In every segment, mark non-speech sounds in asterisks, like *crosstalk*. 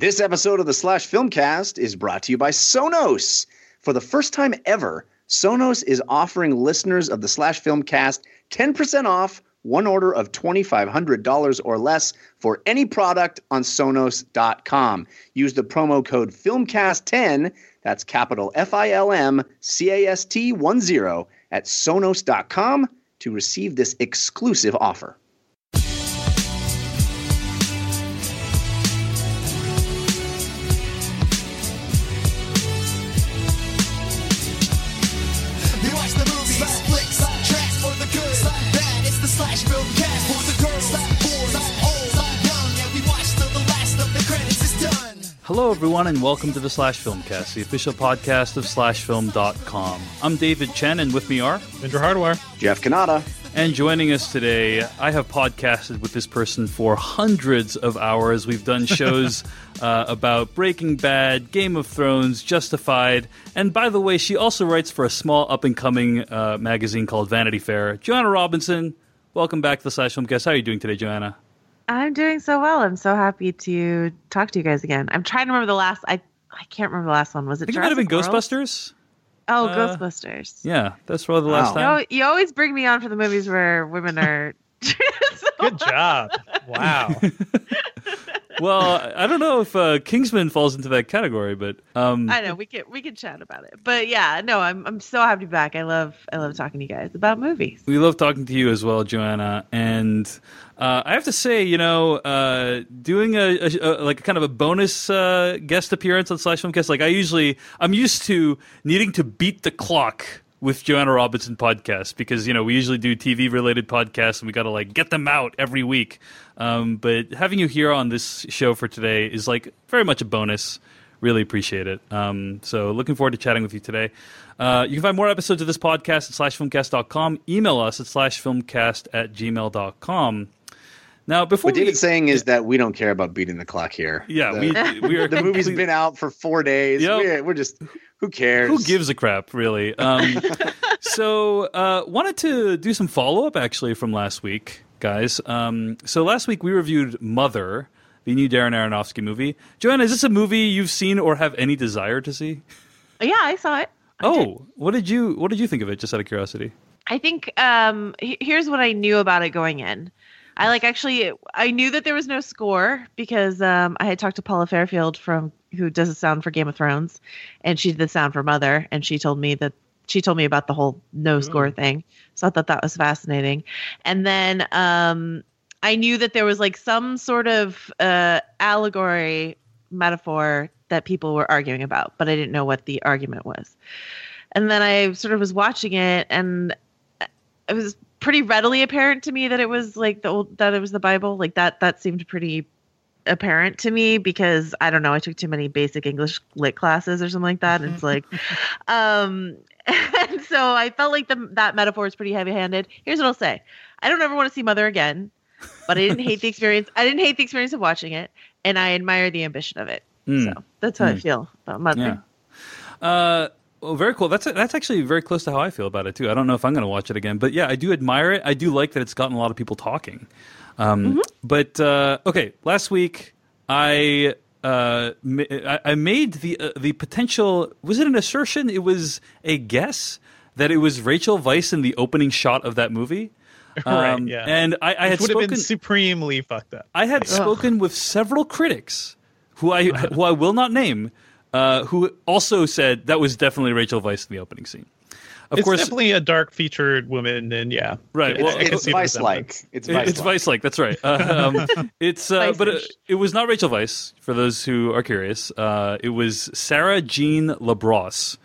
This episode of the Slash Filmcast is brought to you by Sonos. For the first time ever, Sonos is offering listeners of the Slash Filmcast 10% off one order of $2,500 or less for any product on Sonos.com. Use the promo code FILMCAST10, that's capital F I L M C A S T 10 at Sonos.com to receive this exclusive offer. Hello, everyone, and welcome to the Slash Filmcast, the official podcast of SlashFilm.com. I'm David Chen, and with me are, Andrew Hardawar. Jeff Cannata. and joining us today, I have podcasted with this person for hundreds of hours. We've done *laughs* shows uh, about Breaking Bad, Game of Thrones, Justified, and by the way, she also writes for a small up and coming uh, magazine called Vanity Fair. Joanna Robinson, welcome back to the Slash Filmcast. How are you doing today, Joanna? I'm doing so well. I'm so happy to talk to you guys again. I'm trying to remember the last. I I can't remember the last one. Was it? I think it might have been World? Ghostbusters. Oh, Uh, Ghostbusters. Yeah, that's probably the last Wow. You, time. you always bring me on for the movies where women are. *laughs* Good job. Wow. *laughs* well, I don't know if uh, Kingsman falls into that category, but um, I know we can we can chat about it, but yeah, no, I'm I'm so happy to be back. I love I love talking to you guys about movies. we love talking to you as well, Joanna. And uh, I have to say, you know, uh, doing a, a, a like kind of a bonus uh, guest appearance on Slash Filmcast, like I usually, I'm used to needing to beat the clock with Joanna Robinson podcast because you know we usually do TV related podcasts and we got to like get them out every week. Um, but having you here on this show for today is like very much a bonus. Really appreciate it. Um, so looking forward to chatting with you today. Uh, you can find more episodes of this podcast at slashfilmcast.com. Email us at slashfilmcast at gmail.com. Now, before What we, David's saying is that we don't care about beating the clock here. yeah, The- we, we are *laughs* the movie's been out for four days. Yep. We're, we're just, who cares? Who gives a crap, really? Um, *laughs* so, uh, wanted to do some follow up actually from last week, guys. Um, so, last week we reviewed Mother, the new Darren Aronofsky movie. Joanna, is this a movie you've seen or have any desire to see? Yeah, I saw it. I did. Oh, what did you what did you think of it? Just out of curiosity. I think um here's what I knew about it going in. I like actually I knew that there was no score because um I had talked to Paula Fairfield from who does the sound for Game of Thrones and she did the sound for Mother and she told me that she told me about the whole no score thing. So I thought that was fascinating. And then um I knew that there was like some sort of uh allegory metaphor that people were arguing about, but I didn't know what the argument was. And then I sort of was watching it and I was pretty readily apparent to me that it was like the old that it was the Bible. Like that that seemed pretty apparent to me because I don't know, I took too many basic English lit classes or something like that. And it's like *laughs* um *laughs* and so I felt like the that metaphor is pretty heavy handed. Here's what I'll say. I don't ever want to see Mother again, but I didn't hate the experience. I didn't hate the experience of watching it, and I admire the ambition of it. Mm. So that's how I feel about Mother. Yeah. Uh, well, very cool. That's that's actually very close to how I feel about it too. I don't know if I'm going to watch it again, but yeah, I do admire it. I do like that it's gotten a lot of people talking. Um, But uh, okay, last week I. Uh, I made the uh, the potential. Was it an assertion? It was a guess that it was Rachel Weisz in the opening shot of that movie. *laughs* Right, Um, yeah. And I, I had would spoken. have been supremely fucked up. I had spoken with several critics who I *laughs* who I will not name, uh, who also said that was definitely Rachel Weisz in the opening scene. Of it's course, definitely a dark featured woman, and yeah, Right, I- well, It's vice like. It's it- vice it's Vice like. That's right. Uh, um, *laughs* it's uh, but it, it was not Rachel Weisz. For those who are curious, uh, it was Sarah Jean Labrosse.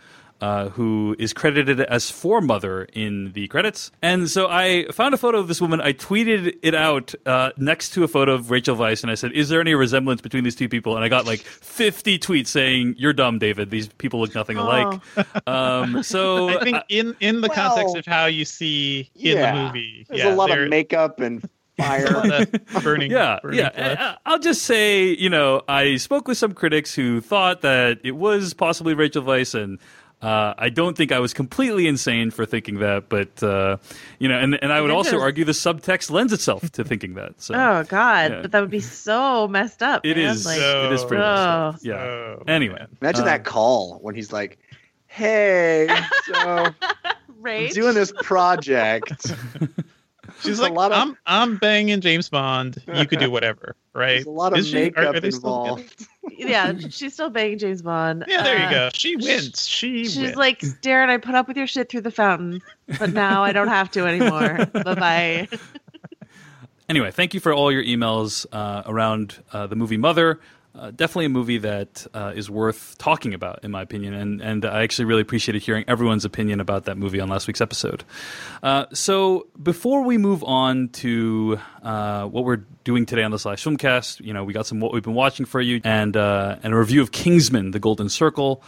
Uh, who is credited as foremother in the credits? And so I found a photo of this woman. I tweeted it out uh, next to a photo of Rachel Weisz, and I said, "Is there any resemblance between these two people?" And I got like 50 tweets saying, "You're dumb, David. These people look nothing alike." Um, *laughs* so I think in in the Well, context of how you see in yeah. the movie, There's yeah, *laughs* a lot there- of makeup and fire. burning, yeah, burning yeah. flesh. I- I'll just say, you know, I spoke with some critics who thought that it was possibly Rachel Weisz, and Uh, I don't think I was completely insane for thinking that, but uh, you know, and and I would It also is. argue the subtext lends itself to thinking that. So *laughs* Oh God, yeah. but that would be so messed up. it man. is. Like, it is pretty. messed up. Oh. Yeah. Oh, Anyway. Imagine Um, that call when he's like, "Hey, so *laughs* I'm doing this project. *laughs* She's There's a like, lot of- I'm I'm banging James Bond. You could do *laughs* whatever, right? There's a lot of Is she- are- makeup are they still involved." *laughs* Yeah, she's still banging James Bond. Yeah, there Uh, you go. She wins. She She's wins. like, Darren, I put up with your shit through the fountain, but now I don't have to anymore. *laughs* bye bye. anyway, thank you for all your emails uh, around uh, the movie Mother. Uh, definitely a movie that uh, is worth talking about, in my opinion, and and I actually really appreciated hearing everyone's opinion about that movie on last week's episode. Uh, so before we move on to uh, what we're doing today on the Slash Filmcast, you know, we got some what we've been watching for you, and uh, and a review of Kingsman: The Golden Circle.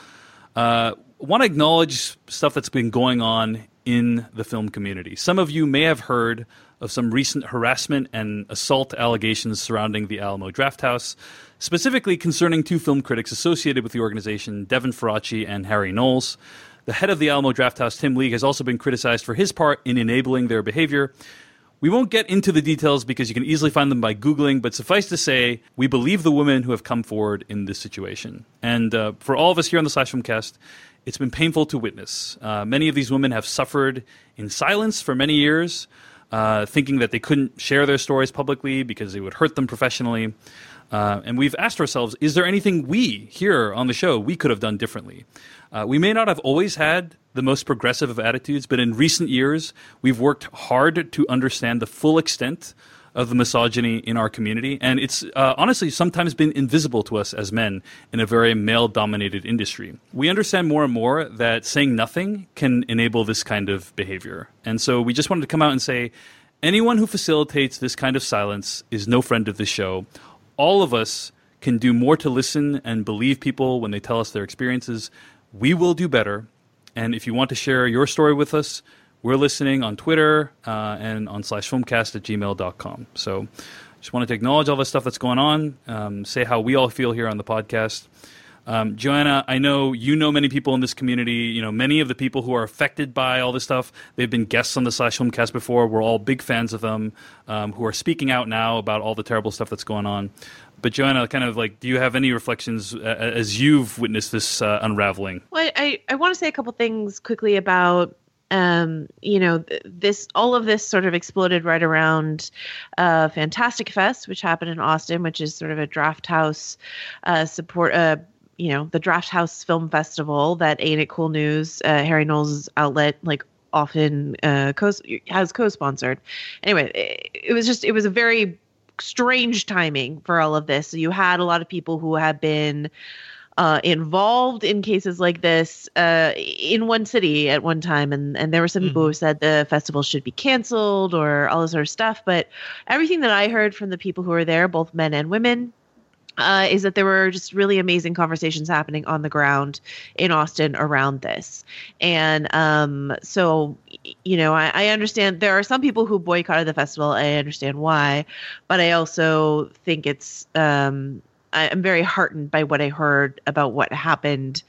Uh, want to acknowledge stuff that's been going on in the film community. Some of you may have heard of some recent harassment and assault allegations surrounding the Alamo Drafthouse, specifically concerning two film critics associated with the organization, Devin Faraci and Harry Knowles. The head of the Alamo Drafthouse, Tim League, has also been criticized for his part in enabling their behavior. We won't get into the details because you can easily find them by Googling, but suffice to say, we believe the women who have come forward in this situation. And uh, for all of us here on the Slash Filmcast, it's been painful to witness. Uh, many of these women have suffered in silence for many years, uh, thinking that they couldn't share their stories publicly because it would hurt them professionally. Uh, and we've asked ourselves, is there anything we here on the show we could have done differently? Uh, we may not have always had the most progressive of attitudes, but in recent years, we've worked hard to understand the full extent of the misogyny in our community. And it's uh, honestly sometimes been invisible to us as men in a very male dominated industry. We understand more and more that saying nothing can enable this kind of behavior. And so we just wanted to come out and say anyone who facilitates this kind of silence is no friend of the show. All of us can do more to listen and believe people when they tell us their experiences. We will do better. And if you want to share your story with us, we're listening on Twitter uh, and on slash filmcast at gmail.com. So just wanted to acknowledge all the stuff that's going on, um, say how we all feel here on the podcast. Um, Joanna, I know you know many people in this community. You know many of the people who are affected by all this stuff. They've been guests on the Slash Filmcast before. We're all big fans of them, um, who are speaking out now about all the terrible stuff that's going on. But Joanna, kind of like, do you have any reflections uh, as you've witnessed this uh, unraveling? Well, I, I want to say a couple things quickly about um you know this all of this sort of exploded right around uh fantastic fest which happened in austin which is sort of a draft house uh support uh you know the draft house film festival that ain't it cool news uh harry knowles outlet like often uh co- has co-sponsored. Anyway it, it was just it was a very strange timing for all of this. So you had a lot of people who had been uh, involved in cases like this uh, in one city at one time, and and there were some people who said the festival should be canceled or all this sort of stuff. But everything that I heard from the people who were there, both men and women, uh, is that there were just really amazing conversations happening on the ground in Austin around this. And um, so, you know, I, I understand there are some people who boycotted the festival. I understand why, but I also think it's. Um, I- I'm very heartened by what I heard about what happened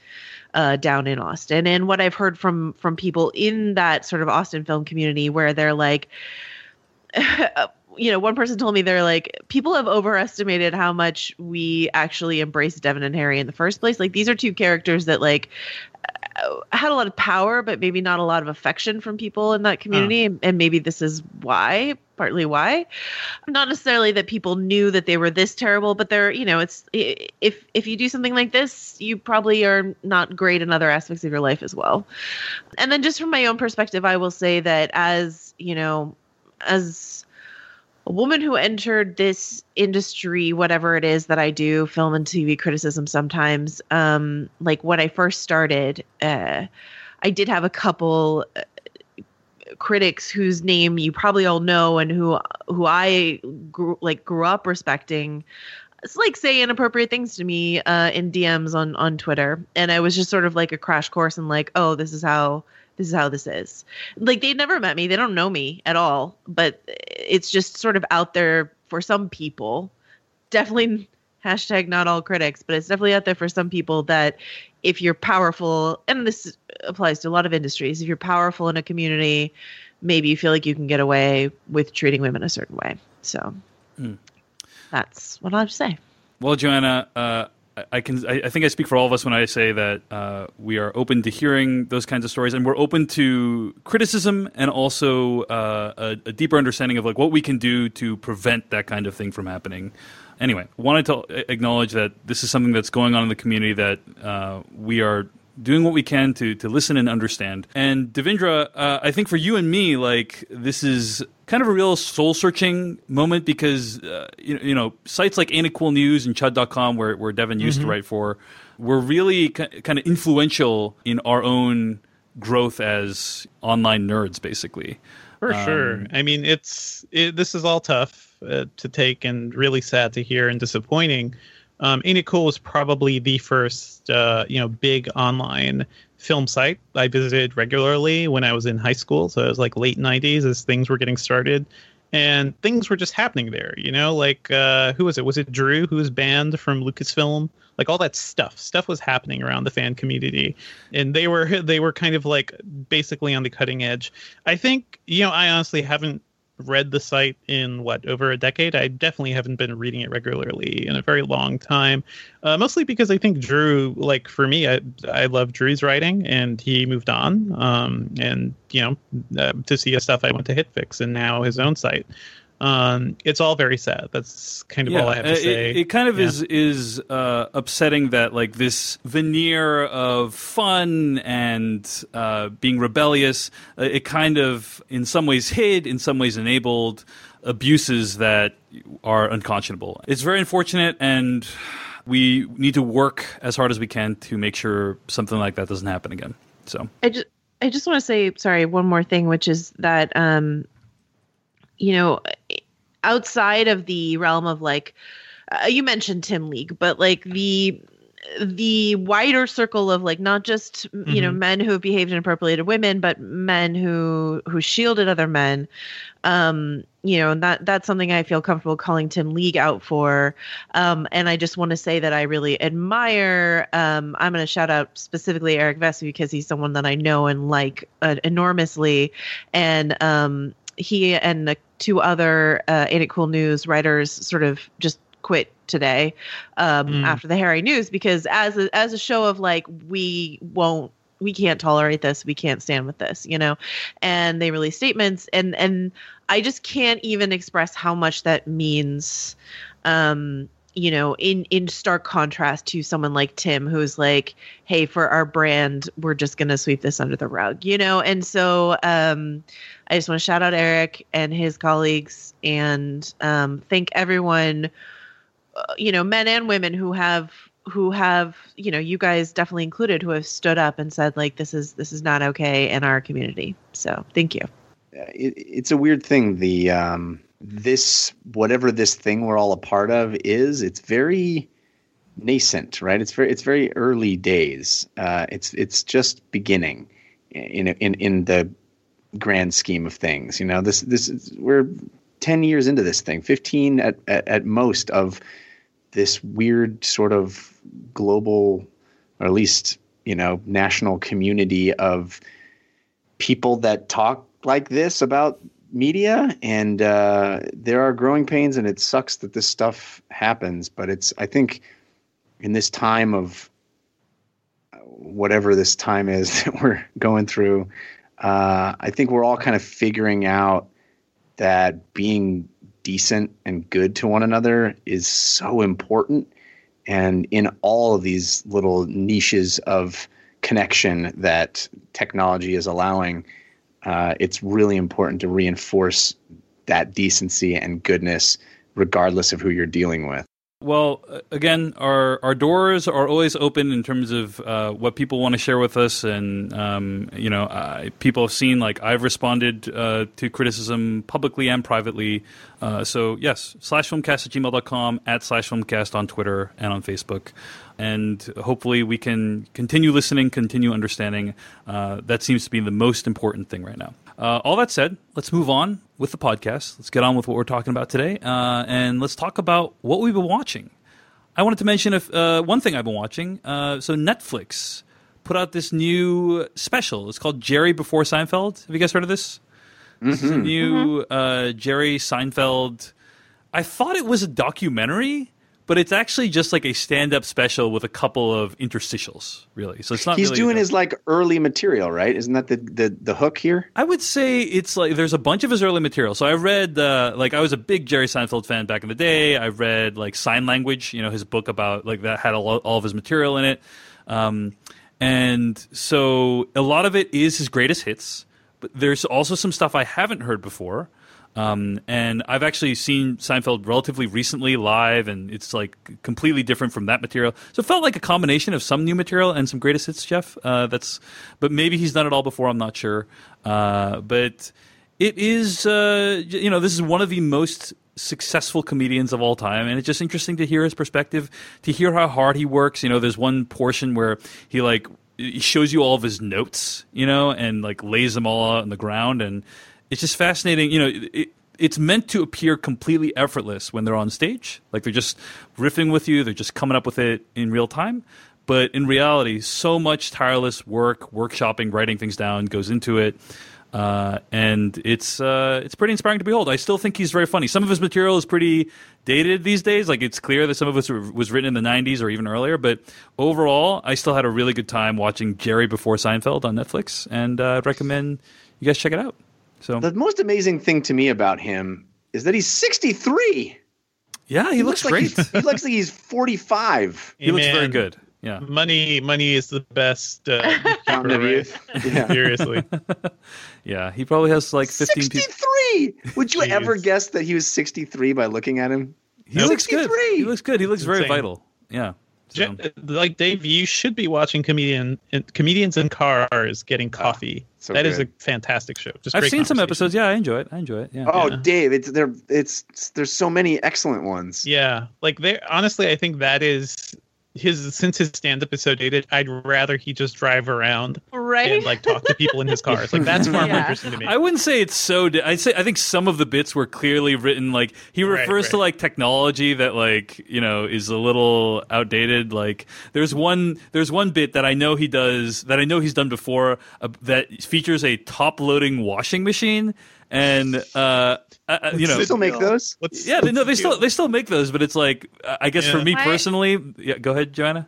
uh, down in Austin and what I've heard from from people in that sort of Austin film community where they're like, *laughs* you know, one person told me they're like, people have overestimated how much we actually embrace Devin and Harry in the first place. Like these are two characters that like uh, had a lot of power, but maybe not a lot of affection from people in that community, and, and maybe this is why, partly why. Not necessarily that people knew that they were this terrible, but they're, you know, it's if if you do something like this, you probably are not great in other aspects of your life as well. And then just from my own perspective, I will say that as you know, as a woman who entered this industry, whatever it is that I do, film and TV criticism sometimes, um, like when I first started, uh, I did have a couple uh, critics whose name you probably all know and who who I grew, like grew up respecting. It's like say inappropriate things to me uh, in DMs on on Twitter, and I was just sort of like a crash course in like, oh, this is how this is how this is. Like they never met me, they don't know me at all, but it's just sort of out there for some people. Definitely *laughs* Hashtag not all critics, but it's definitely out there for some people that if you're powerful, and this applies to a lot of industries, if you're powerful in a community, maybe you feel like you can get away with treating women a certain way. So Hmm. that's what I have to say. Well, Joanna, uh, I- can. I, I think I speak for all of us when I say that uh, we are open to hearing those kinds of stories, and we're open to criticism and also uh, a, a deeper understanding of like what we can do to prevent that kind of thing from happening. Anyway, wanted to acknowledge that this is something that's going on in the community that uh, we are doing what we can to to listen and understand. And Devindra, uh, I think for you and me, like this is kind of a real soul searching moment because uh, you, know, you know sites like Ain't It Cool News and Chud.com, where where Devin used to write for, were really ki- kind of influential in our own growth as online nerds, basically. For Um, sure. I mean, it's it, this is all tough uh, to take and really sad to hear and disappointing. Um, Ain't It Cool was probably the first, uh, you know, big online film site I visited regularly when I was in high school. So it was like late '90s as things were getting started, and things were just happening there. You know, like uh, who was it? Was it Drew who was banned from Lucasfilm? Like all that stuff. Stuff was happening around the fan community, and they were *laughs* they were kind of like basically on the cutting edge. I think you know I honestly haven't read the site in what over a decade. I definitely haven't been reading it regularly in a very long time. Uh, mostly because I think Drew, like for me, I I love Drew's writing, and he moved on. Um, and you know, uh, to see his stuff, I went to HitFix, and now his own site. Um, it's all very sad. That's kind of all I have to say. It, it kind of Yeah. is is uh, upsetting that like this veneer of fun and uh, being rebellious, uh, it kind of in some ways hid, in some ways enabled abuses that are unconscionable. It's very unfortunate, and we need to work as hard as we can to make sure something like that doesn't happen again. So. I just I just want to say sorry one more thing, which is that um, you know, outside of the realm of like uh, you mentioned Tim League, but like the the wider circle of like not just you know Mhm. men who have behaved inappropriately to women, but men who who shielded other men. Um, you know, and that that's something I feel comfortable calling Tim League out for. Um, and I just want to say that I really admire. Um, I'm going to shout out specifically Eric Vespe because he's someone that I know and like uh, enormously, and um, he and the two other uh, Ain't It Cool News writers sort of just quit today um, Mm. after the Harry news because as a, as a show of like we won't we can't tolerate this we can't stand with this you know and they release statements and and I just can't even express how much that means um you know in in stark contrast to someone like Tim who's like hey for our brand we're just to sweep this under the rug you know and so um I just want to shout out Eric and his colleagues and um thank everyone uh, you know men and women who have who have you know you guys definitely included who have stood up and said like this is this is not okay in our community so thank you it, it's a weird thing. The um, this whatever this thing we're all a part of is, it's very nascent, right? It's very it's very early days. Uh, it's it's just beginning in in in the grand scheme of things. You know, this this is, we're ten years into this thing, fifteen at, at at most of this weird sort of global, or at least you know, national community of people that talk like this about media and uh, there are growing pains and it sucks that this stuff happens but it's i think in this time of uh, whatever this time is *laughs* that we're going through uh, i think we're all kind of figuring out that being decent and good to one another is so important and in all of these little niches of connection that technology is allowing uh, it's really important to reinforce that decency and goodness regardless of who you're dealing with. Well, uh, again, our our doors are always open in terms of uh, what people want to share with us, and um, you know, uh, people have seen like I've responded uh, to criticism publicly and privately. Uh, so yes, slashfilmcast at gmail.com, at slashfilmcast on Twitter and on Facebook, and hopefully we can continue listening, continue understanding. Uh, that seems to be the most important thing right now. Uh, all that said, let's move on with the podcast. Let's get on with what we're talking about today, uh, and let's talk about what we've been watching. I wanted to mention if, uh, one thing I've been watching. Uh, so Netflix put out this new special. It's called Jerry Before Seinfeld. Have you guys heard of this? This is a new uh, Jerry Seinfeld. I thought it was a documentary, but it's actually just like a stand-up special with a couple of interstitials. Really, so it's not. He's really doing a- his like early material, right? Isn't that the the, the hook here? I would say it's like there's a bunch of his early material. So I read uh, like I was a big Jerry Seinfeld fan back in the day. I read like SeinLanguage, you know, his book about like that had all, all of his material in it. Um, and so a lot of it is his greatest hits, but there's also some stuff I haven't heard before. Um, and I've actually seen Seinfeld relatively recently live, and it's like completely different from that material. So it felt like a combination of some new material and some greatest hits, Jeff. Uh, that's, but maybe he's done it all before. I'm not sure. Uh, but it is, uh, you know, this is one of the most successful comedians of all time, and it's just interesting to hear his perspective, to hear how hard he works. You know, there's one portion where he like he shows you all of his notes, you know, and like lays them all out on the ground, and it's just fascinating. You know, it, it's meant to appear completely effortless when they're on stage, like they're just riffing with you, they're just coming up with it in real time. But in reality, so much tireless work, workshopping, writing things down goes into it. Uh, and it's uh, it's pretty inspiring to behold. I still think he's very funny. Some of his material is pretty dated these days. Like it's clear that some of it was- written in the '90s or even earlier. But overall, I still had a really good time watching Jerry Before Seinfeld on Netflix, and uh, I'd recommend you guys check it out. So The most amazing thing to me about him is that he's 63. yeah, he, looks, like great. he's- he looks like he's 45. *laughs* he looks very good. Yeah. Money, money is the best. Uh, Fountain of youth. Yeah. Seriously, *laughs* Yeah, he probably has like 15 people. 63. Would you ever guess that he was 63 by looking at him? He looks good. 63. He looks good. He looks very Insane. vital. Yeah. So- like Dave, you should be watching comedian comedians in cars getting ah, coffee. so That is good. a fantastic show. Just I've seen some episodes. Yeah, I enjoy it. I enjoy it. Yeah. Oh, Yeah. Dave, it's there. It's there's so many excellent ones. Yeah, like there. Honestly, I think that is his. Since his stand-up is so dated, I'd rather he just drive around Right? and like talk to people in his cars. Like that's far more interesting to me. I wouldn't say it's so. Di- I'd say I think some of the bits were clearly written. Like he Right, refers to like technology that like you know is a little outdated. Like there's one there's one bit that I know he does that I know he's done before uh, that features a top loading washing machine and uh, uh you know They still make those. What's- yeah they, no they the still deal? they still make those but it's like uh, I guess for me personally yeah go ahead Joanna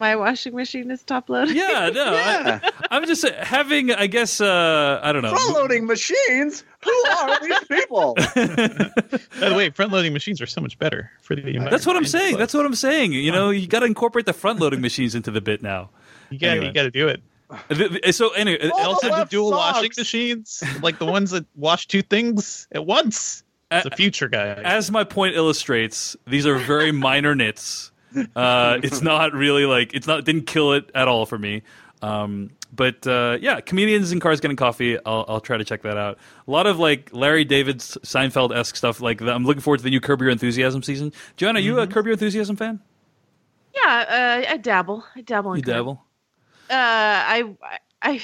My washing machine is top loading. yeah no Yeah. I, I'm just uh, having I guess uh I don't know Front loading machines. Who are these people? *laughs* By the way, front-loading machines are so much better for the environment. That's what I'm saying. That's what I'm saying. You know, you got to incorporate the front loading machines into the bit now. you got anyway. you got to do it. Th- th- So anyway, Oh, also, Also, the left dual washing machines, *laughs* like the ones that wash two things at once. It's A- the future, guy. as my point illustrates, these are very minor nits. Uh, *laughs* it's not really like it's not didn't kill it at all for me. Um, but uh, yeah, comedians in cars getting coffee. I'll, I'll try to check that out. A lot of like Larry David's Seinfeld esque stuff. Like the, I'm looking forward to the new Curb Your Enthusiasm season. Joanna, are you a Curb Your Enthusiasm fan? Yeah, uh, I dabble. I dabble. in You kind dabble. Uh, I, I,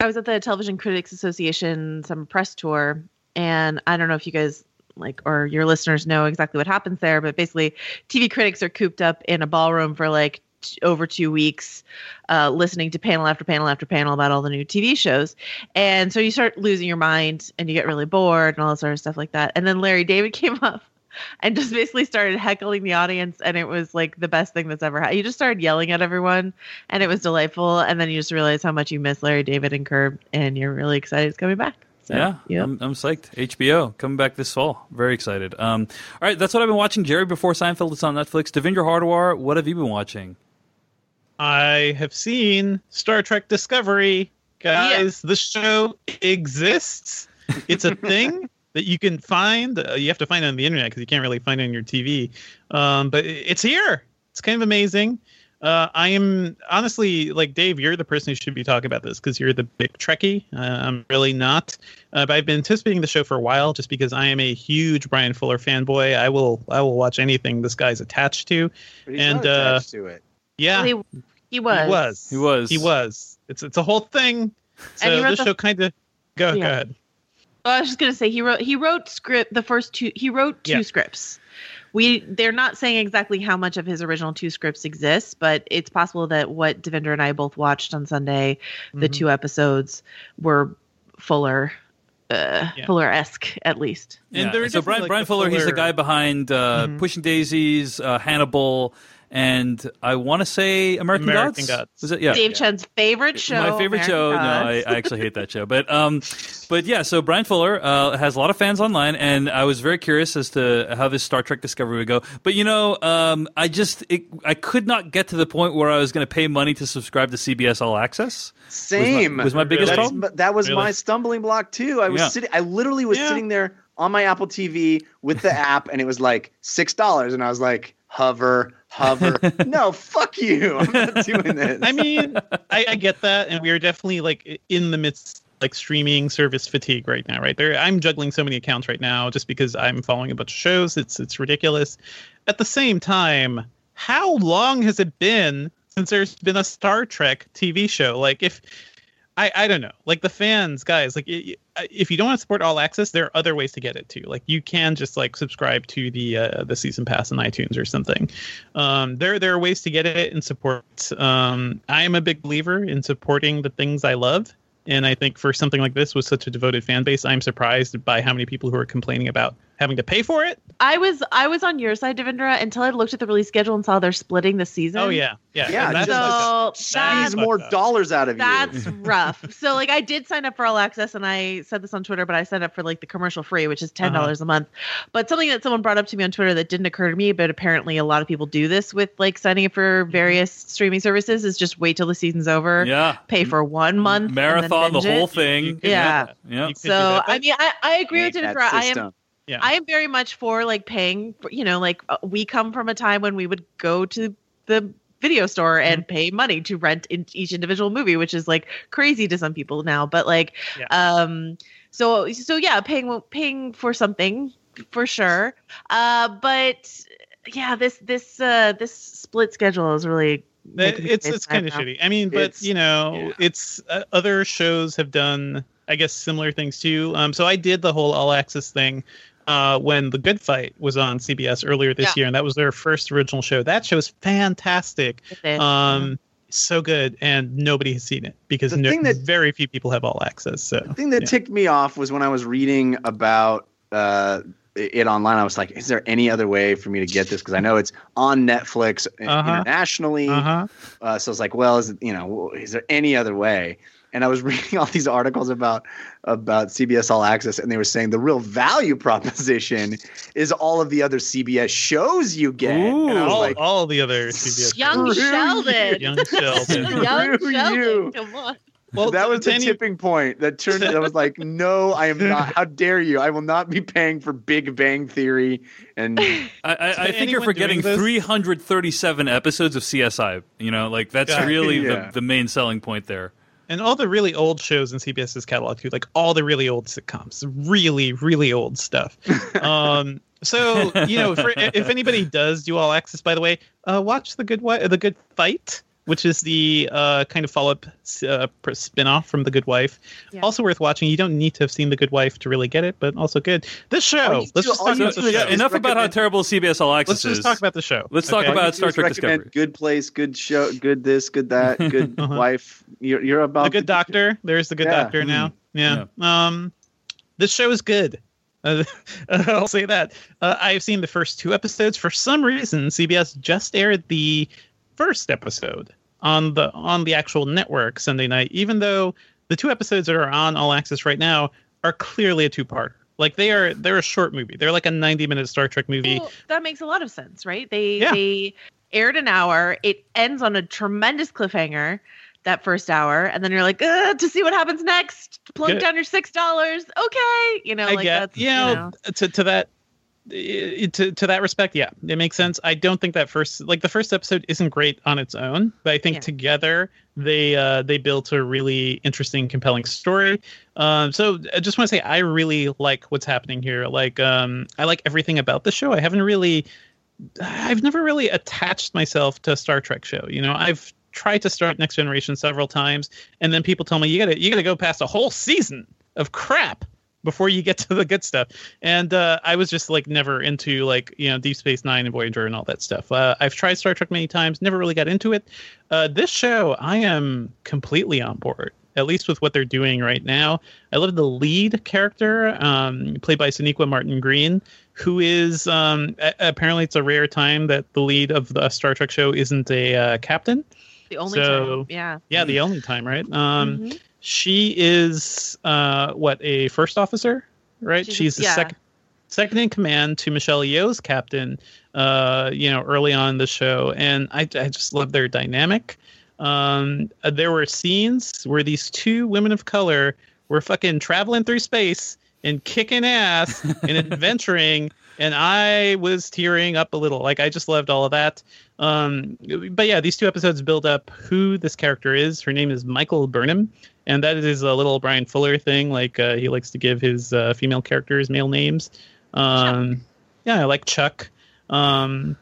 I was at the Television Critics Association some press tour, and I don't know if you guys like or your listeners know exactly what happens there, but basically, TV critics are cooped up in a ballroom for like t- over two weeks, uh, listening to panel after panel after panel about all the new TV shows, and so you start losing your mind and you get really bored and all that sort of stuff like that. And then Larry David *laughs* came up and just basically started heckling the audience and it was like the best thing that's ever happened. You just started yelling at everyone and it was delightful and then you just realize how much you miss Larry David and Curb and you're really excited it's coming back. So, yeah, yep. I'm, I'm psyched. HBO coming back this fall. Very excited. Um, all right, that's what I've been watching. Jerry before Seinfeld. It's on Netflix. Devindra Hardawar. What have you been watching? I have seen Star Trek Discovery. Guys, the show exists. It's a thing *laughs* that you can find. Uh, you have to find it on the internet because you can't really find it on your TV. Um, but it's here. It's kind of amazing. Uh, I am honestly like Dave. You're the person who should be talking about this because you're the big Trekkie. Uh, I'm really not. Uh, but I've been anticipating the show for a while just because I am a huge Bryan Fuller fanboy. I will I will watch anything this guy's attached to. But he's And, not uh, attached to it. Yeah, Well, he, he was. he was. He was. He was. It's it's a whole thing. So And this the- show kind of go, go ahead. Well, I was just gonna say he wrote he wrote script the first two he wrote two Yeah. scripts, we they're not saying exactly how much of his original two scripts exists, but it's possible that what Devindra and I both watched on Sunday, the Mhm. two episodes were Fuller, uh, Yeah. Fuller esque at least. And Yeah. they're So Bryan, like, Bryan the Fuller, he's the guy behind uh, Mhm. Pushing Daisies, uh, Hannibal, and I want to say American, American Gods. Gods. Was it? Yeah. Dave Chen's favorite show. My favorite American show. Gods. No, I, I actually hate that show. But um, but yeah. So Bryan Fuller uh, has a lot of fans online, and I was very curious as to how this Star Trek Discovery would go. But you know, um, I just it, I could not get to the point where I was going to pay money to subscribe to CBS All Access. Same. was my biggest That's- problem. that was Really? my stumbling block too. I was Yeah. sitting. I literally was Yeah. sitting there on my Apple TV with the app, and it was like six dollars, and I was like, hover, hover. *laughs* no, fuck you. I'm not *laughs* doing this. I mean, I, I get that, and we are definitely like in the midst like streaming service fatigue right now, right? There, I'm juggling so many accounts right now just because I'm following a bunch of shows. It's it's ridiculous. At the same time, how long has it been since there's been a Star Trek TV show? Like if I, I don't know. Like the fans, guys, like i- i- if you don't want to support all access, there are other ways to get it too. Like you can just like subscribe to the uh, the season pass on iTunes or something. Um, there there are ways to get it and support. Um, I am a big believer in supporting the things I love, and I think for something like this with such a devoted fan base, I'm surprised by how many people who are complaining about having to pay for it. I was I was on your side, Devindra, until I looked at the release schedule and saw they're splitting the season. Oh yeah, yeah, Yeah, that's just- fucked up. So That Needs is that's more up. dollars out of you. That's *laughs* rough. So like I did sign up for all access and I said this on Twitter, but I signed up for like the commercial free, which is ten uh-huh. dollars a month. But something that someone brought up to me on Twitter that didn't occur to me, but apparently a lot of people do this with like signing up for mm-hmm. various streaming services is just wait till the season's over, Yeah. pay for one month, and then Marathon the binge it. whole thing. You could do Yeah. Yeah. You could do So I mean, I, I agree with Hate that Jennifer. I am system. Yeah. I am very much for like paying. For, you know, like uh, we come from a time when we would go to the video store Mm-hmm. and pay money to rent in each individual movie, which is like crazy to some people now. But like, Yeah. um, so so yeah, paying paying for something for sure. Uh, but yeah, this this uh this split schedule is really it's it's kind of shitty. I mean, but It's- you know, yeah. it's uh, other shows have done, I guess, similar things too. Um, so I did the whole all access thing uh, when The Good Fight was on CBS earlier this Yeah. year, and that was their first original show. That show is fantastic, with it. um, so good, and nobody has seen it because The no, thing that- very few people have all access. So The thing that yeah. ticked me off was when I was reading about uh, it online. I was like, "Is there any other way for me to get this?" Because I know it's on Netflix uh, Uh-huh. internationally. uh huh. Uh, so it's like, well, is it, you know, is there any other way? And I was *laughs* reading all these articles about about CBS All Access, and they were saying the real value proposition is all of the other CBS shows you get. and I was All, like, all the other CBS Young Screw Sheldon. Young Sheldon. *laughs* Young Screw Sheldon. you. Come on. Well, that was the any- tipping point that turned. I was like, no, I am not. How dare you? I will not be paying for Big Bang Theory. And *laughs* I, I, I think you're forgetting 337 episodes of CSI. You know, like that's Yeah. really Yeah. the, the main selling point there. And all the really old shows in CBS's catalog too, like all the really old sitcoms, really, really old stuff. *laughs* um, so you know, for, if anybody does do all access, by the way, uh, watch the good Wi- the Good Fight, which is the uh, kind of follow up uh, spin-off from the Good Wife. Yeah. Also worth watching. You don't need to have seen the Good Wife to really get it, but also good. This show. Let's do- just talk about the show. enough about how terrible CBS All Access Let's just talk about the show. Let's talk about Star Trek Discovery. Good place, good show, good this, good that, *laughs* good Uh-huh. wife. You're, you're about the good doctor. There's the good Yeah. doctor now. Yeah. Um, this show is good. Uh, *laughs* I'll say that. Uh, I've seen the first two episodes. For some reason, CBS just aired the first episode on the on the actual network Sunday night, even though the two episodes that are on All Access right now are clearly a two-parter. Like they are, they're a short movie. They're like a ninety-minute Star Trek movie. Well, that makes a lot of sense, right? They Yeah. they aired an hour. It ends on a tremendous cliffhanger. That first hour, and then you're like, to see what happens next. Plunk Good. down your six dollars. Okay, you know, I like get, that's you know, to to that to to that respect, yeah, it makes sense. I don't think that first like the first episode isn't great on its own, but I think Yeah. together they uh they built a really interesting, compelling story. Um, so I just want to say I really like what's happening here. Like, um, I like everything about the show. I haven't really, I've never really attached myself to a Star Trek show. You know, I've tried to start Next Generation several times, and then people tell me you gotta you gotta go past a whole season of crap before you get *laughs* to the good stuff. And uh, I was just like never into like you know Deep Space Nine and Voyager and all that stuff. Uh, I've tried Star Trek many times, never really got into it. Uh, this show, I am completely on board. At least with what they're doing right now. I love the lead character, um, played by Sonequa Martin Green, who is um, a- apparently it's a rare time that the lead of the Star Trek show isn't a uh, captain. The only So- time. Yeah. Yeah, the only time, right? Um, Mhm. she is uh what a first officer right She's- she's, the yeah. second second in command to michelle yeoh's captain uh you know early on in the show and i, I just love their dynamic um uh, there were scenes where these two women of color were fucking traveling through space and kicking ass and *laughs* adventuring and i was tearing up a little like i just loved all of that um but yeah these two episodes build up who this character is. Her name is michael burnham and that is a little bryan fuller thing like uh, he likes to give his uh, female characters male names. Um yeah i like chuck. Um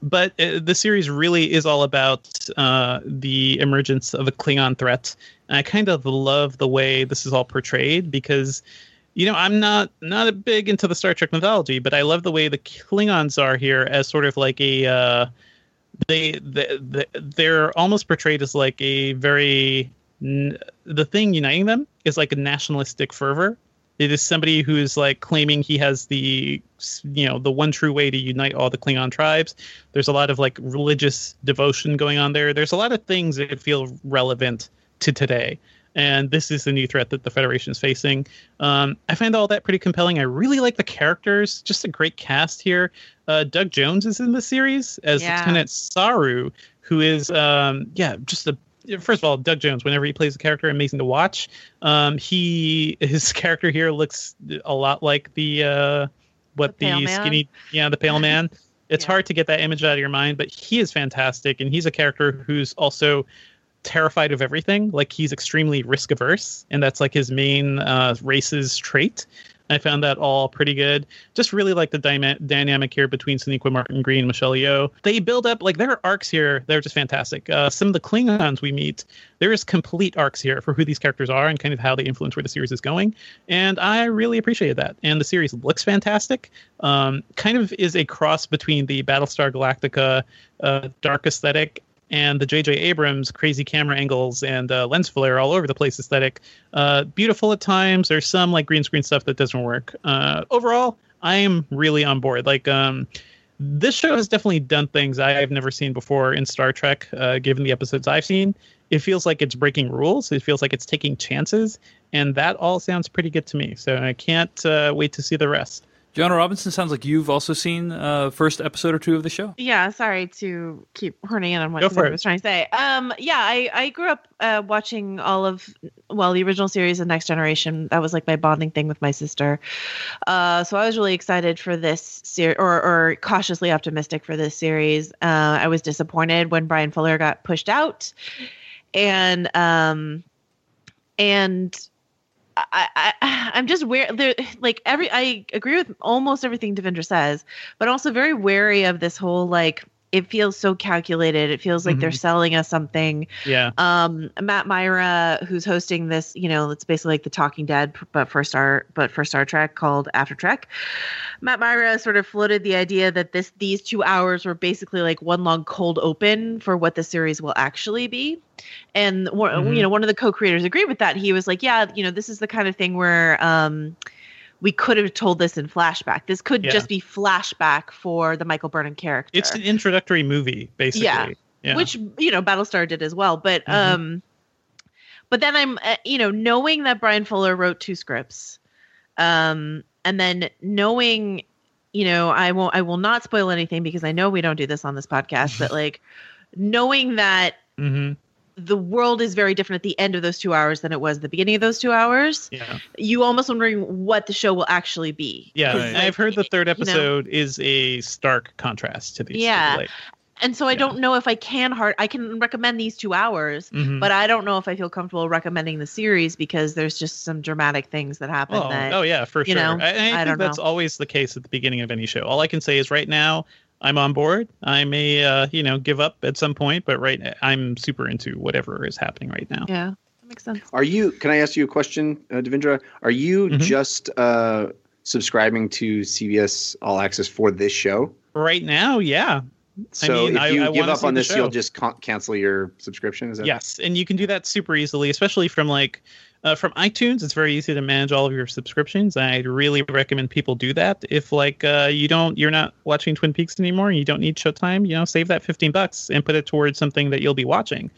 but uh, the series really is all about uh, the emergence of a Klingon threat, and I kind of love the way this is all portrayed because, you know, I'm not not a big into the Star Trek mythology, but I love the way the Klingons are here as sort of like a uh, they, they they they're almost portrayed as like a very the thing uniting them is like a nationalistic fervor. It is somebody who is like claiming he has the you know the one true way to unite all the klingon tribes. There's a lot of like religious devotion going on there. There's a lot of things that feel relevant to today and this is the new threat that the federation is facing. Um, i find all that pretty compelling. I really like the characters. Just a great cast here. Uh, doug jones is in the series as Yeah. lieutenant saru who is um, yeah just a first of all doug jones whenever he plays a character amazing to watch. Um, he his *laughs* character here looks a lot like the uh, what The the, skinny yeah the pale man. *laughs* It's Yeah. hard to get that image out of your mind but he is fantastic and he's a character who's also terrified of everything like he's extremely risk averse and that's like his main uh, race's trait I found that all pretty good. Just really like the dyma- dynamic here between Sonequa Martin Green and Michelle Yeoh. They build up like there are arcs here. They're just fantastic. Uh, some of the Klingons we meet, there is complete arcs here for who these characters are and kind of how they influence where the series is going. And I really appreciated that. And the series looks fantastic. Um, kind of is a cross between the Battlestar Galactica uh, dark aesthetic and the J.J. Abrams crazy camera angles and uh, lens flare all over the place aesthetic. Uh, beautiful at times. There's some like green screen stuff that doesn't work. Uh, overall, I am really on board. Like, um, this show has definitely done things I have never seen before in Star Trek. Uh, given the episodes I've seen, it feels like it's breaking rules. It feels like it's taking chances, and that all sounds pretty good to me. So I can't uh, wait to see the rest. Joanna Robinson sounds like you've also seen uh, first episode or two of the show. Yeah, sorry to keep horning in on what Go Samantha for it. was trying to say. Um, yeah, I, I grew up uh, watching all of well the original series of Next Generation. That was like my bonding thing with my sister. Uh, so I was really excited for this series, or or cautiously optimistic for this series. Uh, I was disappointed when Bryan Fuller got pushed out, and um, and I, I *sighs* I'm just where there like every I agree with almost everything Devindra says, but also very wary of this whole like it feels so calculated. It feels like they're Mhm. selling us something. Yeah. Um, Matt Mira, who's hosting this, you know, it's basically like the Talking Dead, but for Star, but for Star Trek called After Trek. Matt Mira sort of floated the idea that this these two hours were basically like one long cold open for what the series will actually be. And one, Mhm. you know, one of the co-creators agreed with that. He was like, "Yeah, you know, this is the kind of thing where." Um, we could have told this in flashback. This could Yeah. just be flashback for the Michael Burnham character It's an introductory movie, basically. Yeah. Yeah. which you know Battlestar did as well. But Mhm. um, but then I'm uh, you know knowing that Bryan Fuller wrote two scripts, um, and then knowing you know I won't I will not spoil anything because I know we don't do this on this podcast. but *laughs* like knowing that Mhm. The world is very different at the end of those two hours than it was at the beginning of those two hours. Yeah. You almost wondering what the show will actually be. Yeah. Right. I've heard the third you know, episode is a stark contrast to these. Yeah. Like, and so I Yeah. don't know if I can hard I can recommend these two hours, mhm. but I don't know if I feel comfortable recommending the series because there's just some dramatic things that happen Oh, that oh yeah, for you sure. know, I, I think don't that's know. always the case at the beginning of any show. All I can say is right now I'm on board. I may, uh, you know, give up at some point, but right, I'm super into whatever is happening right now. yeah. That makes sense. Are you? Can I ask you a question, uh, Devindra? Are you Mhm. just uh, subscribing to CBS All Access for this show? Right now, yeah. So mean, if you I give wanna up on this, show. you'll just con- cancel your subscription. Is that Yes, and you can do that super easily, especially from like uh, from iTunes. It's very easy to manage all of your subscriptions. I really recommend people do that. If like uh, you don't, you're not watching Twin Peaks anymore, and you don't need Showtime, you know, save that fifteen bucks and put it towards something that you'll be watching.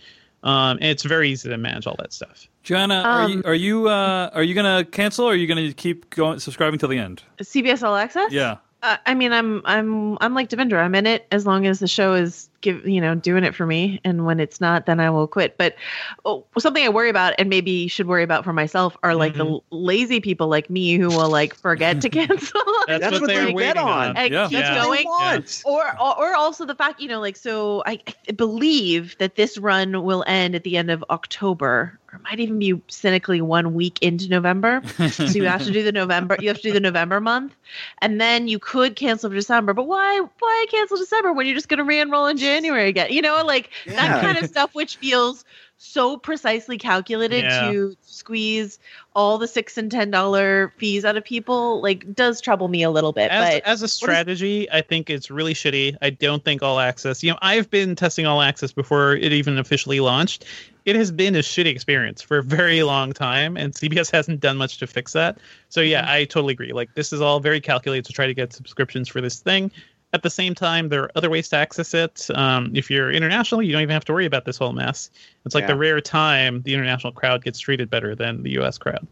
Um, and it's very easy to manage all that stuff. Joanna, are you Um, are you uh, are you gonna cancel or are you gonna keep going subscribing till the end? CBS All Access. Yeah. Uh, I mean, I'm I'm I'm like Devindra. I'm in it as long as the show is give you know doing it for me, and when it's not, then I will quit. But oh, something I worry about, and maybe should worry about for myself, are like the mm-hmm. lazy people like me who will like forget to *laughs* cancel. That's, That's what, what they're waiting bet on. on. and Yeah. keep Yeah. going. want? Or, or or also the fact you know like so I, I believe that this run will end at the end of October or might even be cynically one week into November so you have to do the November you have to do the November month and then you could cancel December but why why cancel December when you're just going to re-enroll in January again you know like Yeah. that kind of stuff which feels so precisely calculated Yeah. to squeeze all the six and ten dollar fees out of people like does trouble me a little bit as, but as a strategy, I think it's really shitty. I don't think all access. You know, I've been testing all access before it even officially launched. It has been a shitty experience for a very long time, and CBS hasn't done much to fix that. So yeah, mm-hmm. I totally agree. Like this is all very calculated to try to get subscriptions for this thing. At the same time, there are other ways to access it. Um, if you're international, you don't even have to worry about this whole mess. It's like Yeah. the rare time the international crowd gets treated better than the U.S. crowd.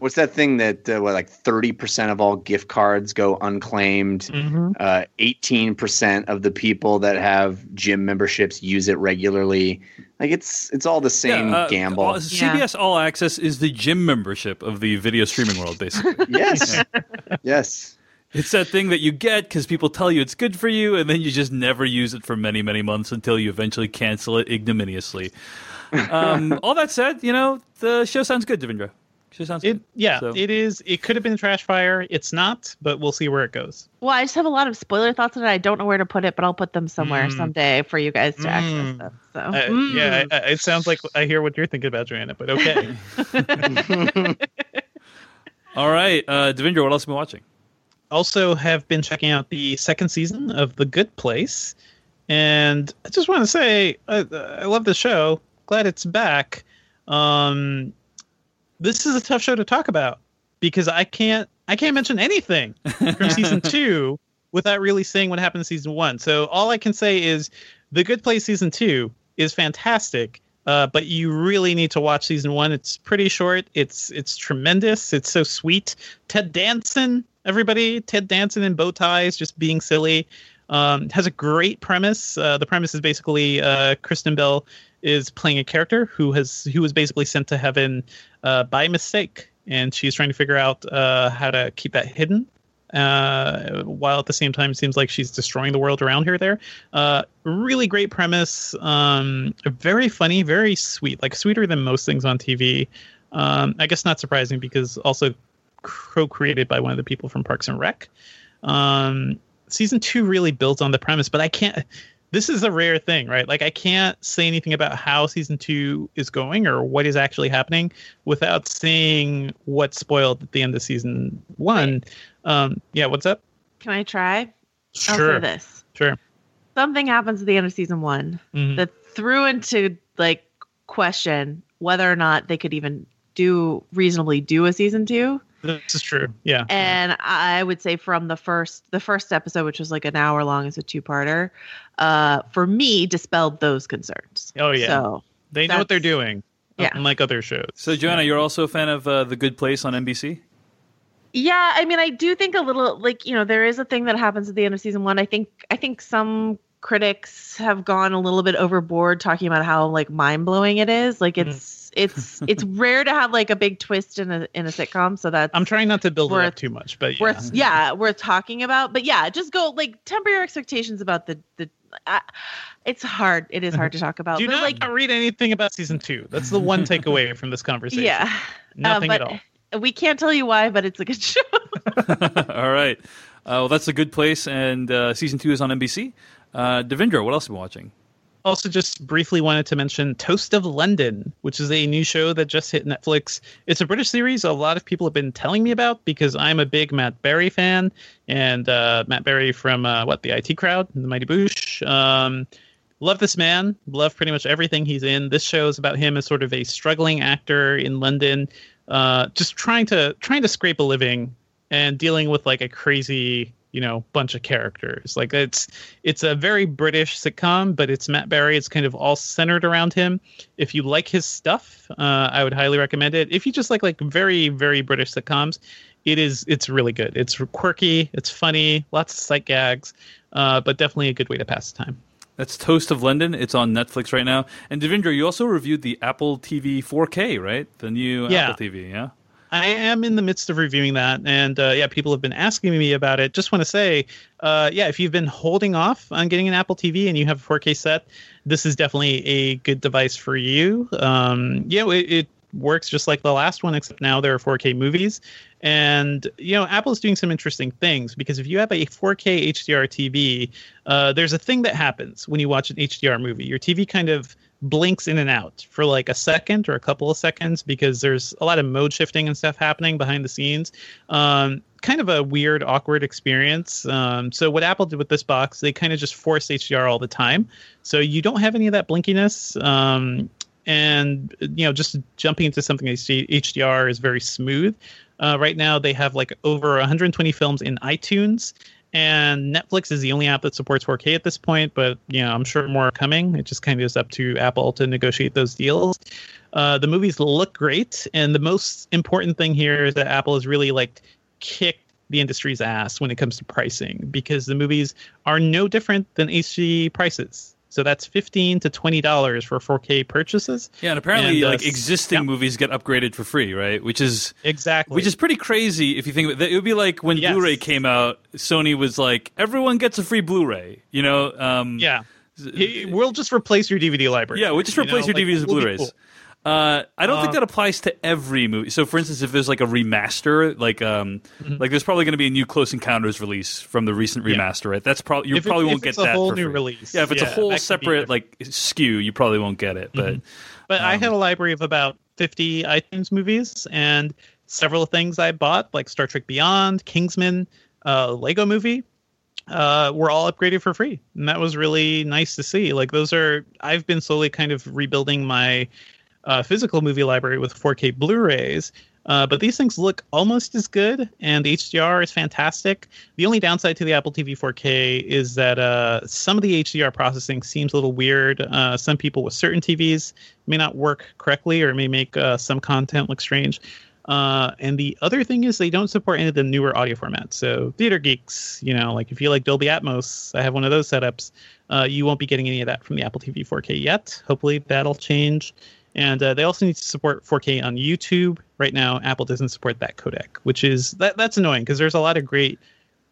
What's that thing that uh, what like thirty percent of all gift cards go unclaimed? Mm-hmm. Uh, Eighteen percent of the people that have gym memberships use it regularly. Like it's it's all the same Yeah, uh, gamble. all- CBS All Access is the gym membership of the video streaming world, basically. *laughs* yes, *laughs* yes. It's that thing that you get because people tell you it's good for you, and then you just never use it for many, many months until you eventually cancel it ignominiously. Um, *laughs* all that said, you know the show sounds good, Devindra. Show sounds It good. yeah, So- it is. It could have been trash fire. It's not, but we'll see where it goes. Well, I just have a lot of spoiler thoughts on it. I don't know where to put it, but I'll put them somewhere Mm. someday for you guys to Mm. access them. So, Uh, mm. Yeah, I, I- it sounds like I hear what you're thinking about, Joanna. But okay. *laughs* All right, uh, Devindra, what else have you been watching? Also, have been checking out the second season of The Good Place, and I just want to say I, I love the show. Glad it's back. Um, this is a tough show to talk about because I can't I can't mention anything from season *laughs* two without really saying what happened in season one. So all I can say is The Good Place season two is fantastic. Uh, but you really need to watch season one. It's pretty short. It's it's tremendous. It's so sweet. Ted Danson, everybody. Ted Danson in bow ties, just being silly. Um, has a great premise. Uh, the premise is basically uh, Kristen Bell is playing a character who has who was basically sent to heaven uh, by mistake, and she's trying to figure out uh, how to keep that hidden. Uh, while at the same time, seems like she's destroying the world around her. There, uh, really great premise. Um, very funny, very sweet, like sweeter than most things on TV. Um, I guess not surprising because also co-created by one of the people from Parks and Rec. Um, season two really builds on the premise, but I can't. This is a rare thing, right? Like I can't say anything about how season two is going or what is actually happening without seeing what's spoiled at the end of season one. Um, yeah, what's up? Can I try? I'll Sure, say this. sure. Something happens at the end of season one Mhm. that threw into like question whether or not they could even do reasonably do a season two. This is true. Yeah. And I would say from the first the first episode, which was like an hour long as a two parter, uh, for me dispelled those concerns. Oh yeah. So they know what they're doing. yeah. Unlike other shows. So, Joanna, you're also a fan of uh, The Good Place on NBC? Yeah, I mean, I do think a little like you know there is a thing that happens at the end of season one. I think I think some critics have gone a little bit overboard talking about how like mind blowing it is. Like it's it's it's *laughs* rare to have like a big twist in a in a sitcom. So that's I'm trying not to build it Worth- up too much, but yeah. worth yeah worth talking about. But yeah, just go like temper your expectations about the the. Uh, it's hard. It is hard to talk about. Do but not like read anything about season two. That's the one takeaway *laughs* from this conversation. yeah, Nothing uh, at but all. We can't tell you why, but it's a good show. *laughs* All right. Uh, well, that's a Good Place, and uh, season two is on NBC. Uh, Devindra, what else have you been watching? Also just briefly wanted to mention Toast of London, which is a new show that just hit Netflix. It's a British series a lot of people have been telling me about because I'm a big Matt Berry fan, and uh, Matt Berry from uh, what the IT Crowd, the Mighty Boosh. Um, love this man. Love pretty much everything he's in. This show is about him as sort of a struggling actor in London, uh, just trying to trying to scrape a living and dealing with like a crazy you know bunch of characters like it's it's a very british sitcom but it's matt berry it's kind of all centered around him if you like his stuff uh, i would highly recommend it if you just like like very very british sitcoms it is it's really good it's quirky it's funny lots of sight gags uh, but definitely a good way to pass the time That's Toast of London. It's on Netflix right now. And Devindra, you also reviewed the Apple TV 4K, right? The new Yeah. Apple TV, yeah? I am in the midst of reviewing that, and uh, yeah, people have been asking me about it. Just want to say, uh, yeah, if you've been holding off on getting an Apple TV and you have a 4K set, this is definitely a good device for you. Um, know, it, it works just like the last one, except now there are 4K movies. And you know, Apple's doing some interesting things because if you have a 4K HDR TV, uh, there's a thing that happens when you watch an HDR movie. Your TV kind of blinks in and out for like a second or a couple of seconds because there's a lot of mode shifting and stuff happening behind the scenes. Um, kind of a weird, awkward experience. Um, so what Apple did with this box, they kind of just force HDR all the time, so you don't have any of that blinkiness. Um, and you know, just jumping into something HD HDR is very smooth. Uh, right now, they have like over 120 films in iTunes, and Netflix is the only app that supports 4K at this point. But you know, I'm sure more are coming. It just kind of is up to Apple to negotiate those deals. Uh, the movies look great, and the most important thing here is that Apple has really like kicked the industry's ass when it comes to pricing because the movies are no different than HD prices. So that's fifteen to twenty dollars for 4K purchases. Yeah, and apparently, And, uh, like existing yeah. movies get upgraded for free, right? Which is Exactly. which is pretty crazy if you think it. It would be like when Yes. Blu-ray came out. Sony was like, everyone gets a free Blu-ray. You know? Um, yeah. We'll just replace your DVD library. Yeah, we'll just you replace know, your like, DVDs with Blu-rays. cool. Uh, I don't think Uh, that applies to every movie. So, for instance, if there's like a remaster, like um, like there's probably going to be a new Close Encounters release from the recent Mm-hmm. Yeah. remaster, right? That's probably you If probably if won't get it's a that whole new free. release, Yeah, if it's yeah, a whole that separate like SKU, you probably won't get it. But But I Um, had a library of about 50 iTunes movies and several things I bought, like Star Trek Beyond, Kingsman, uh, Lego Movie, uh, were all upgraded for free. And that was really nice to see. Like, those are, I've been slowly kind of rebuilding my uh, physical movie library with 4K Blu rays. Uh, but these things look almost as good, and HDR is fantastic. The only downside to the Apple TV 4K is that uh, some of the HDR processing seems a little weird. Uh, some people with certain TVs may not work correctly or may make uh, some content look strange. Uh, and the other thing is they don't support any of the newer audio formats. So theater geeks, you know, like if you like Dolby Atmos, I have one of those setups. Uh, you won't be getting any of that from the Apple TV 4K yet. Hopefully that'll change. And uh, they also need to support 4K on YouTube. Right now, Apple doesn't support that codec, which is that that's annoying because there's a lot of great,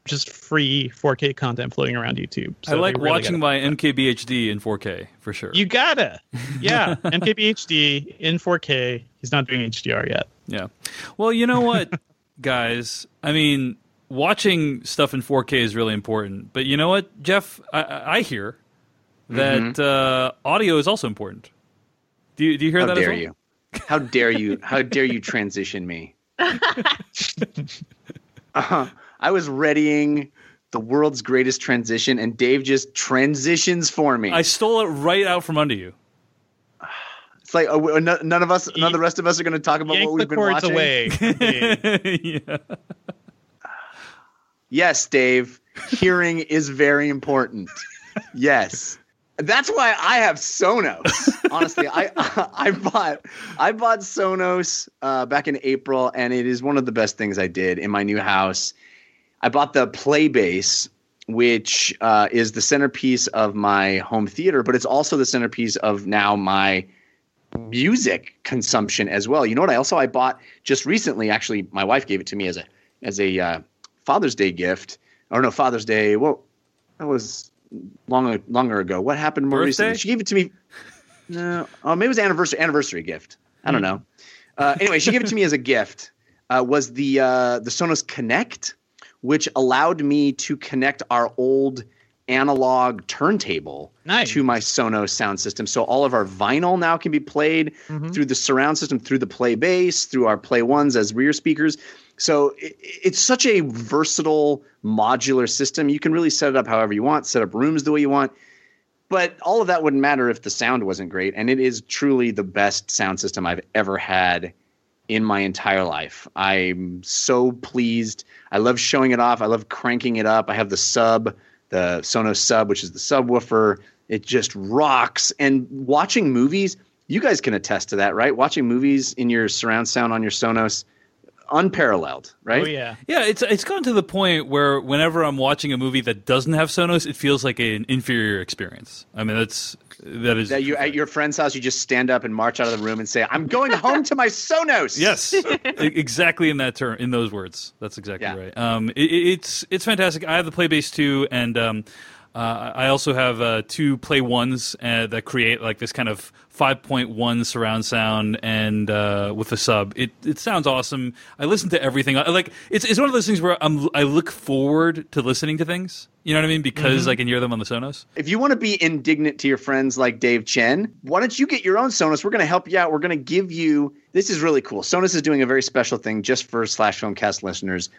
just free 4K content floating around YouTube. So I like really watching gotta- my MKBHD in 4K for sure. You gotta, *laughs* yeah, MKBHD in 4K. He's not doing HDR yet. Yeah. Well, you know what, *laughs* guys? I mean, watching stuff in 4K is really important. But you know what, Jeff? I- I, I hear that Mm-hmm. uh, audio is also important. Do you, do you hear How that? as dare well? you? How dare you? How dare you transition me? *laughs* uh, I was readying the world's greatest transition, and Dave just transitions for me. I stole it right out from under you. it's like uh, w- none none of us, none of the rest of us are going to talk about Yank what we've the been cords watching. away. *laughs* *laughs* yeah. Yes, Dave. Hearing is very important. Yes. That's why I have Sonos. *laughs* Honestly, I *laughs* I bought I bought Sonos uh, back in April, and it is one of the best things I did in my new house. I bought the Playbase, which uh, is the centerpiece of my home theater, but it's also the centerpiece of now my music consumption as well. You know what? I also I bought just recently. Actually, my wife gave it to me as a as a uh, Father's Day gift. Or no, Father's Day. Well, that was long longer ago. What happened more Birthday? recently? She gave it to me. No, oh, maybe it was anniversary anniversary gift. I don't know. Uh, anyway, she gave it to me as a gift. Uh, was the uh, the Sonos Connect, which allowed me to connect our old analog turntable Nice. to my Sonos sound system. So all of our vinyl now can be played Mhm. through the surround system, through the Playbase, through our Play Ones as rear speakers. So it, it's such a versatile modular system. You can really set it up however you want, set up rooms the way you want. But all of that wouldn't matter if the sound wasn't great. And it is truly the best sound system I've ever had in my entire life. I'm so pleased. I love showing it off. I love cranking it up. I have the sub, the Sonos sub, which is the subwoofer. It just rocks. And watching movies, you guys can attest to that, right? Watching movies in your surround sound on your Sonos, unparalleled, right? Oh yeah. Yeah, it's it's gotten to the point where whenever I'm watching a movie that doesn't have Sonos, it feels like an inferior experience. I mean, that's that is That you at your friend's house, you just stand up and march out of the room and say, "I'm going *laughs* home to my Sonos." Yes, *laughs* exactly in that term, in those words. That's exactly Yeah. right. Um, it, it- it's it's fantastic. I have the Playbase too, and um, uh, I also have uh, two Play Ones uh, that create like this kind of 5.1 surround sound, and uh, with a sub, it it sounds awesome. I listen to everything. I like it's it's one of those things where I'm I look forward to listening to things. You know what I mean? Because I can hear them on the Sonos. If you want to be indignant to your friends like Dave Chen, why don't you get your own Sonos? We're going to help you out. We're going to give you this is really cool. Sonos is doing a very special thing just for slash filmcast listeners.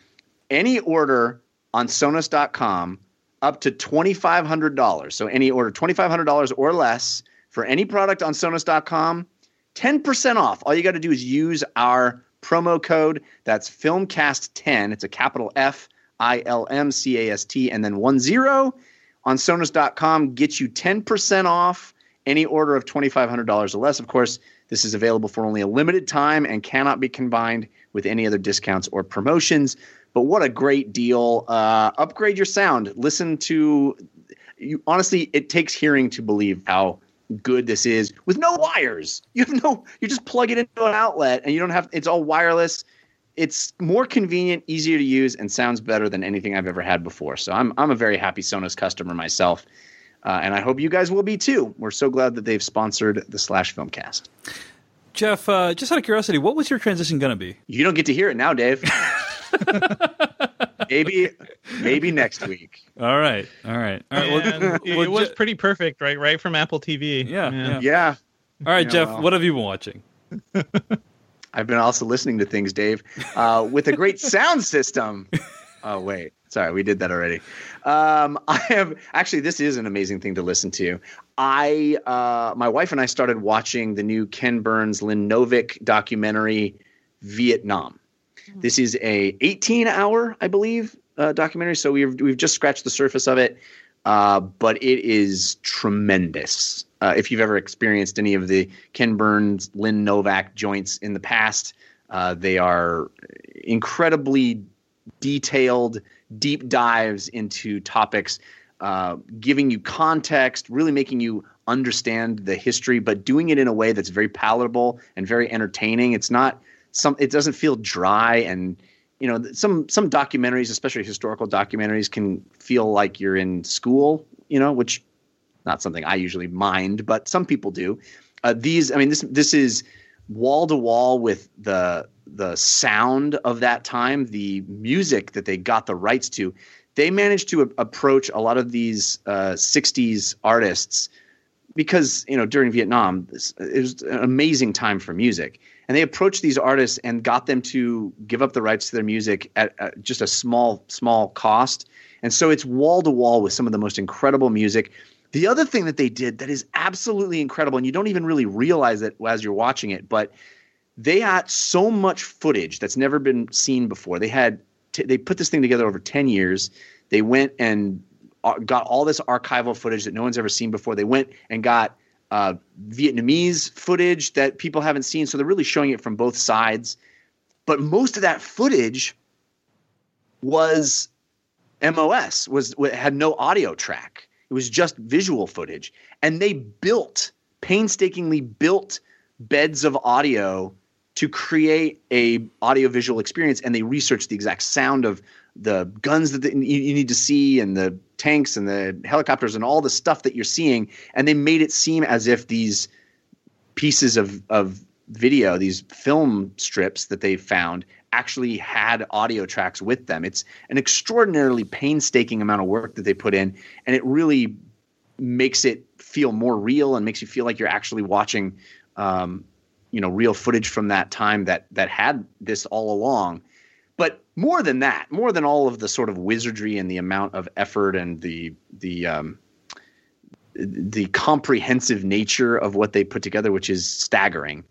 Any order on Sonos.com up to $2,500. So any order $2,500 or less for any product on Sonos.com, 10% off. All you got to do is use our promo code. That's Filmcast10. It's a capital F I L M C A S T and then one zero on Sonos.com gets you 10% off any order of $2,500 or less. Of course, this is available for only a limited time and cannot be combined with any other discounts or promotions. But what a great deal. Uh, upgrade your sound. Listen to, you, honestly, it takes hearing to believe how good this is with no wires. You have no, you just plug it into an outlet and you don't have, it's all wireless it's more convenient, easier to use, and sounds better than anything I've ever had before. So I'm I'm a very happy Sonos customer myself, uh, and I hope you guys will be too. We're so glad that they've sponsored the Slash Filmcast. Jeff, uh, just out of curiosity, what was your transition going to be? You don't get to hear it now, Dave. *laughs* *laughs* maybe maybe next week. All right, all right, all right. And well, it, well, it was Je- pretty perfect, right? Right from Apple TV. Yeah, yeah. Yeah, all right, Yeah, Jeff. well. What have you been watching? *laughs* I've been also listening to things, Dave, uh, with a great sound system. *laughs* Oh wait, sorry, we did that already. Um, I have actually. This is an amazing thing to listen to. I, uh, my wife and I started watching the new Ken Burns, Lynn Novick documentary, Vietnam. This is a 18 hour, I believe, uh, documentary. So we've we've just scratched the surface of it, uh, but it is tremendous. Uh, if you've ever experienced any of the Ken Burns, Lynn Novick joints in the past, uh, they are incredibly detailed, deep dives into topics, uh, giving you context, really making you understand the history, but doing it in a way that's very palatable and very entertaining. It's not some. It doesn't feel dry and you know some some documentaries, especially historical documentaries, can feel like you're in school. You know, which not something I usually mind, but some people do. Uh, these, I mean, this this is wall to wall with the the sound of that time, the music that they got the rights to. They managed to a- approach a lot of these uh, '60s artists because you know during Vietnam this, it was an amazing time for music, and they approached these artists and got them to give up the rights to their music at, just a small small cost. And so it's wall to wall with some of the most incredible music. The other thing that they did that is absolutely incredible, and you don't even really realize it as you're watching it, but they had so much footage that's never been seen before. They had t- they put this thing together over 10 years. They went and uh, got all this archival footage that no one's ever seen before. They went and got uh, Vietnamese footage that people haven't seen. So they're really showing it from both sides. But most of that footage was MOS was had no audio track. It was just visual footage, and they built painstakingly built beds of audio to create a audiovisual experience, and they researched the exact sound of the guns that you need to see, and the tanks, and the helicopters, and all the stuff that you're seeing, and they made it seem as if these pieces of of video, these film strips that they found, actually had audio tracks with them. It's an extraordinarily painstaking amount of work that they put in, and it really makes it feel more real and makes you feel like you're actually watching, um, you know, real footage from that time that that had this all along. More than that, more than all of the sort of wizardry and the amount of effort and the the um, the comprehensive nature of what they put together, which is staggering.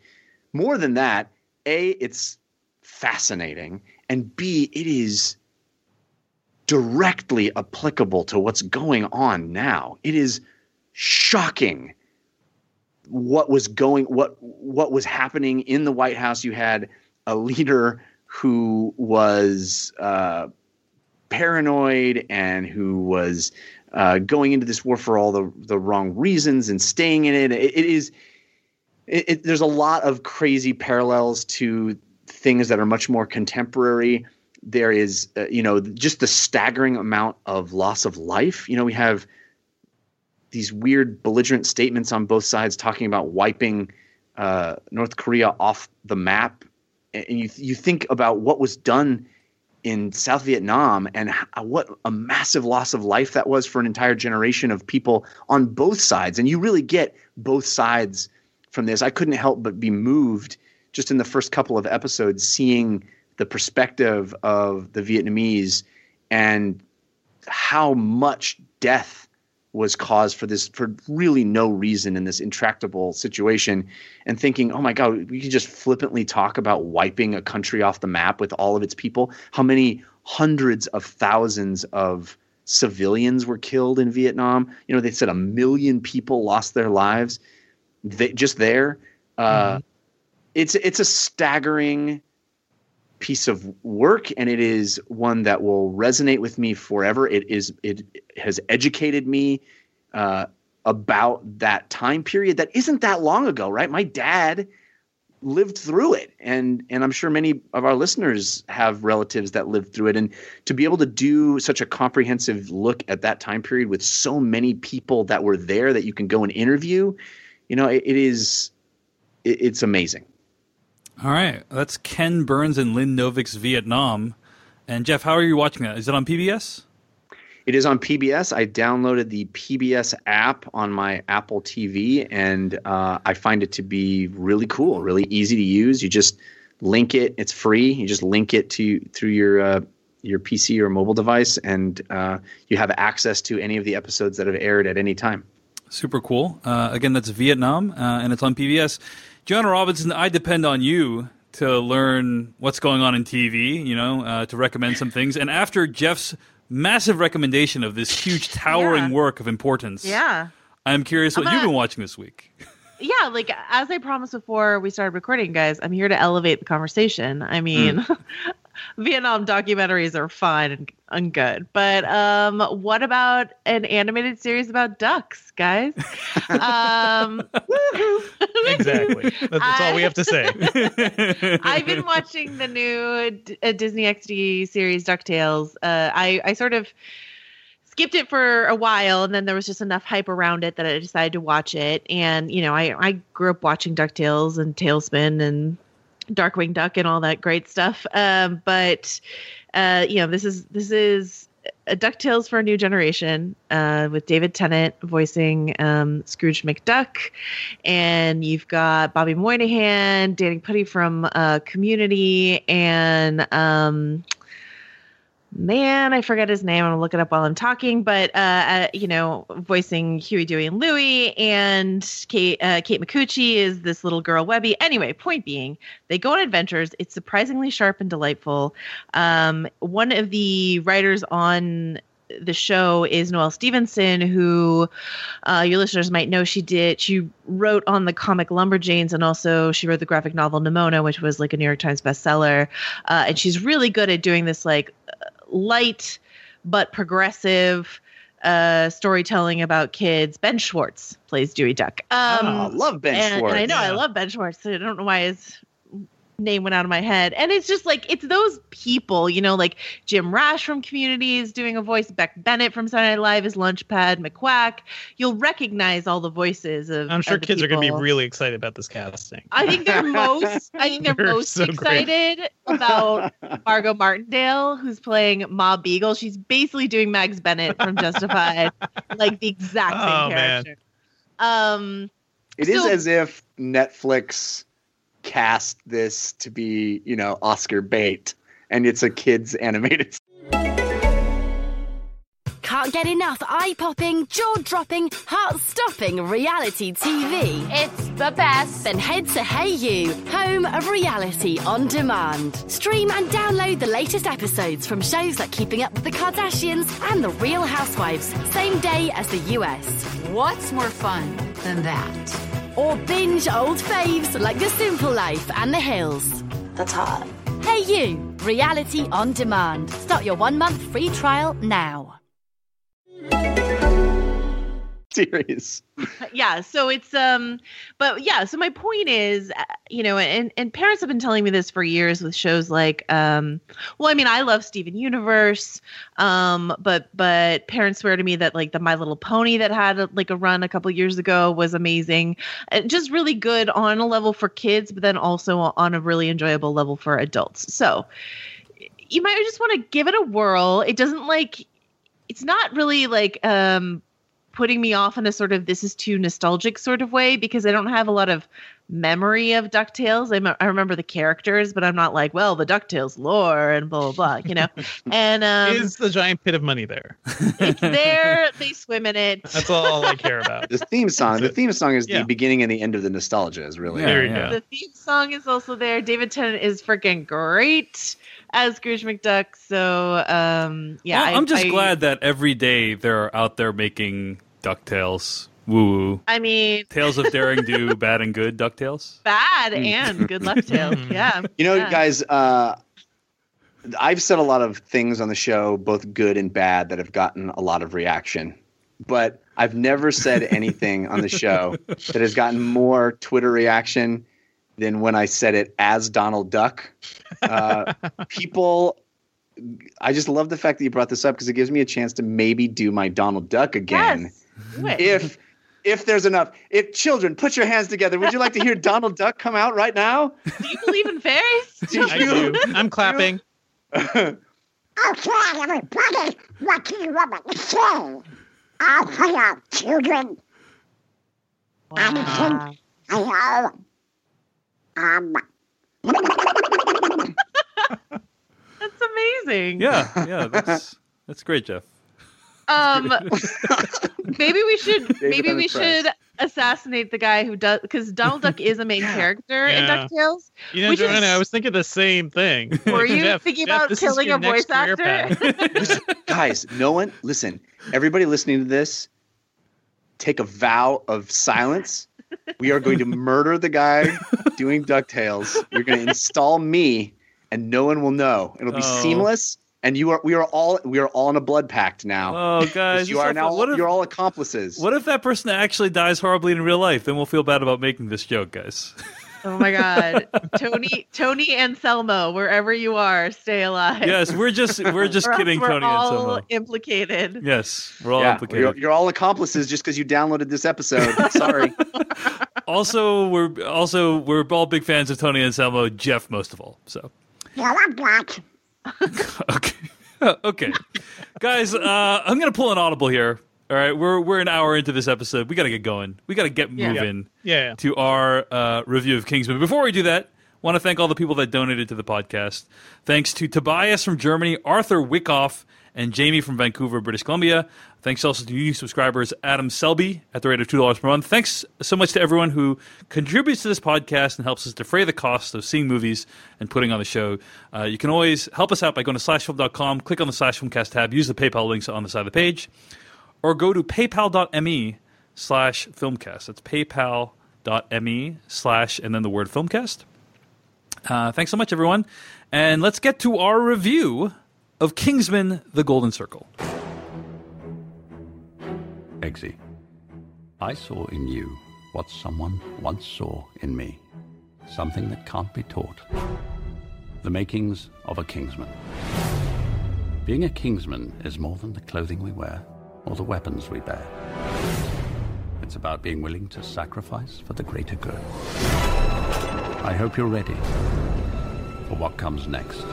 More than that, a it's fascinating, and b it is directly applicable to what's going on now. It is shocking what was going what what was happening in the White House. You had a leader who was uh, paranoid and who was uh, going into this war for all the the wrong reasons and staying in it. It, it is. It, it, there's a lot of crazy parallels to things that are much more contemporary. There is, uh, you know, just the staggering amount of loss of life. You know, we have these weird belligerent statements on both sides talking about wiping uh, North Korea off the map, and you you think about what was done in South Vietnam and how, uh, what a massive loss of life that was for an entire generation of people on both sides, and you really get both sides from this. I couldn't help but be moved just in the first couple of episodes, seeing the perspective of the Vietnamese and how much death was caused for this for really no reason in this intractable situation and thinking oh my god we can just flippantly talk about wiping a country off the map with all of its people. How many hundreds of thousands of civilians were killed in Vietnam? You know they said a million people lost their lives they, just there. Uh, it's it's a staggering piece of work and it is one that will resonate with me forever. It is it has educated me uh, about that time period that isn't that long ago right? My dad lived through it and and i'm sure many of our listeners have relatives that lived through it. And to be able to do such a comprehensive look at that time period with so many people that were there that you can go and interview you know it, it is it, it's amazing All right, that's Ken Burns and Lynn Novick's Vietnam. And Jeff, how are you watching that? Is it on PBS? It is on PBS. I downloaded the PBS app on my Apple TV, and uh, I find it to be really cool, really easy to use. You just link it; it's free. You just link it to through your uh, your PC or mobile device, and uh, you have access to any of the episodes that have aired at any time. Super cool. Uh, again, that's Vietnam, uh, and it's on PBS. Joanna Robinson, I depend on you to learn what's going on in TV, you know, uh, to recommend some things. And after Jeff's massive recommendation of this huge, towering Yeah. work of importance, Yeah. I'm curious what I'm you've been watching this week. *laughs* Yeah, like as I promised before we started recording, guys, I'm here to elevate the conversation. I mean, *laughs* Vietnam documentaries are fine and, and good, but um, what about an animated series about ducks, guys? um, *laughs* Exactly. That's, that's all we have to say. *laughs* I've been watching the new D- uh, Disney XD series DuckTales. Uh, I I sort of skipped it for a while, and then there was just enough hype around it that I decided to watch it. And you know, I I grew up watching DuckTales and TaleSpin and Darkwing Duck and all that great stuff. Um, but uh, you know, this is this is a DuckTales for a new generation uh, with David Tennant voicing um, Scrooge McDuck. And you've got Bobby Moynihan, Danny Pudi from uh, Community, and um, man, I forget his name. I'm gonna look it up while I'm talking. But uh, uh, you know, voicing Huey, Dewey, and Louie, and Kate uh, Kate Micucci is this little girl Webby. Anyway, point being, they go on adventures. It's surprisingly sharp and delightful. Um, one of the writers on the show is Noelle Stevenson, who uh, your listeners might know. She did. She wrote on the comic Lumberjanes, and also she wrote the graphic novel Nimona, which was like a New York Times bestseller. Uh, and she's really good at doing this like light but progressive uh, storytelling about kids. Ben Schwartz plays Dewey Duck. Um, oh, love Ben and, Schwartz. and I know I love Ben Schwartz. I don't know why his name went out of my head. And it's just like it's those people, you know, like Jim Rash from Community is doing a voice, Beck Bennett from Saturday Night Live is Launchpad McQuack. You'll recognize all the voices of. I'm sure of the kids are going to be really excited about this casting. I think they're *laughs* most. I think they're, They're most so great. excited about *laughs* Margot Martindale, who's playing Ma Beagle. She's basically doing Mags Bennett from Justified, *laughs* like the exact same Oh, man. character. Um, It is So- as if Netflix cast this to be, you know, Oscar bait, and it's a kids animated. *laughs* Can't get enough eye popping, jaw dropping, heart stopping reality TV? It's the best. Then head to Hey You, home of reality on demand. Stream and download the latest episodes from shows like Keeping Up with the Kardashians and The Real Housewives, same day as the US. What's more fun than that? Or binge old faves like The Simple Life and The Hills. That's hot. Hey You, reality on demand. Start your one month free trial now. Series. *laughs* yeah so it's um but yeah so my point is uh, you know and and parents have been telling me this for years with shows like um well i mean i love steven universe um but but parents swear to me that like the my little pony that had a, like a run a couple years ago was amazing. Just really good on a level for kids but then also on a really enjoyable level for adults. So you might just want to give it a whirl. It doesn't like it's not really like um putting me off in a sort of this is too nostalgic sort of way because I don't have a lot of memory of DuckTales. I, remember the characters, but I'm not like, well, the DuckTales lore and blah, blah, blah, you know? *laughs* and um, Is the giant pit of money there? it's there. They swim in it. *laughs* That's all I care about. The theme song. The theme song is Yeah. the beginning and the end of the nostalgia. Is really Yeah, There you yeah. go. The theme song is also there. David Tennant is freaking great as Scrooge McDuck. So, um, yeah. Well, I- I'm just I- glad that every day they're out there making Ducktales. Woo woo. I mean, Tales of Daring Do, *laughs* Bad and Good Ducktales. bad and good luck *laughs* tales. Yeah. You know, yeah. guys, uh, I've said a lot of things on the show, both good and bad, that have gotten a lot of reaction. But I've never said *laughs* anything on the show that has gotten more Twitter reaction than when I said it as Donald Duck. Uh, people, I just love the fact that you brought this up because it gives me a chance to maybe do my Donald Duck again Yes. Do if if there's enough. If children, put your hands together. Would you like to hear *laughs* Donald Duck come out right now? Do you believe in fairies? *laughs* I do. I'm clapping. *laughs* Okay, everybody, what do you want me to say? I'll play out children. Wow. Hello. Um, That's amazing. Yeah, yeah, that's that's great, Jeff. Um, *laughs* maybe we should David maybe we unimpressed. should assassinate the guy who does because Donald Duck is a main character in Ducktales. You know, We should- Joanna, I was thinking the same thing. *laughs* Were you Jeff, thinking Jeff, about this killing a voice actor? path. *laughs* Guys, no one listen. Everybody listening to this, take a vow of silence. We are going to murder the guy doing DuckTales. You're going to install me, and no one will know. It'll be Oh. seamless. And you are we are all we are all in a blood pact now. Oh, *laughs* guys, you are now What if, you're all accomplices. what if that person actually dies horribly in real life? Then we'll feel bad about making this joke, guys. *laughs* oh my God, Tony, Tony Anselmo, wherever you are, stay alive. yes, we're just we're *laughs* just Or else kidding, we're Tony and all Selma. implicated. Yes, we're all yeah, implicated. you're, you're all accomplices just because you downloaded this episode. Sorry. Also, we're also we're all big fans of Tony Anselmo. Jeff, most of all. So no, I'm not. *laughs* okay, *laughs* okay, guys. Uh, I'm gonna pull an audible here. All right, we're we're an hour into this episode. We got to get going. We got to get Yeah. moving. Yeah. to our uh, review of Kingsman. Before we do that, want to thank all the people that donated to the podcast. Thanks to Tobias from Germany, Arthur Wickoff, and Jamie from Vancouver, British Columbia. Thanks also to new subscribers, Adam Selby, at the rate of $2 per month. Thanks so much to everyone who contributes to this podcast and helps us defray the cost of seeing movies and putting on the show. Uh, you can always help us out by going to slashfilm.com, click on the slash filmcast tab, use the PayPal links on the side of the page, or go to paypal.me slash filmcast. That's paypal.me slash and then the word filmcast. Uh, thanks so much, everyone. And let's get to our review of Kingsman The Golden Circle. Eggsy, I saw in you what someone once saw in me. something that can't be taught. The makings of a Kingsman. Being a Kingsman is more than the clothing we wear or the weapons we bear. It's about being willing to sacrifice for the greater good. I hope you're ready for what comes next.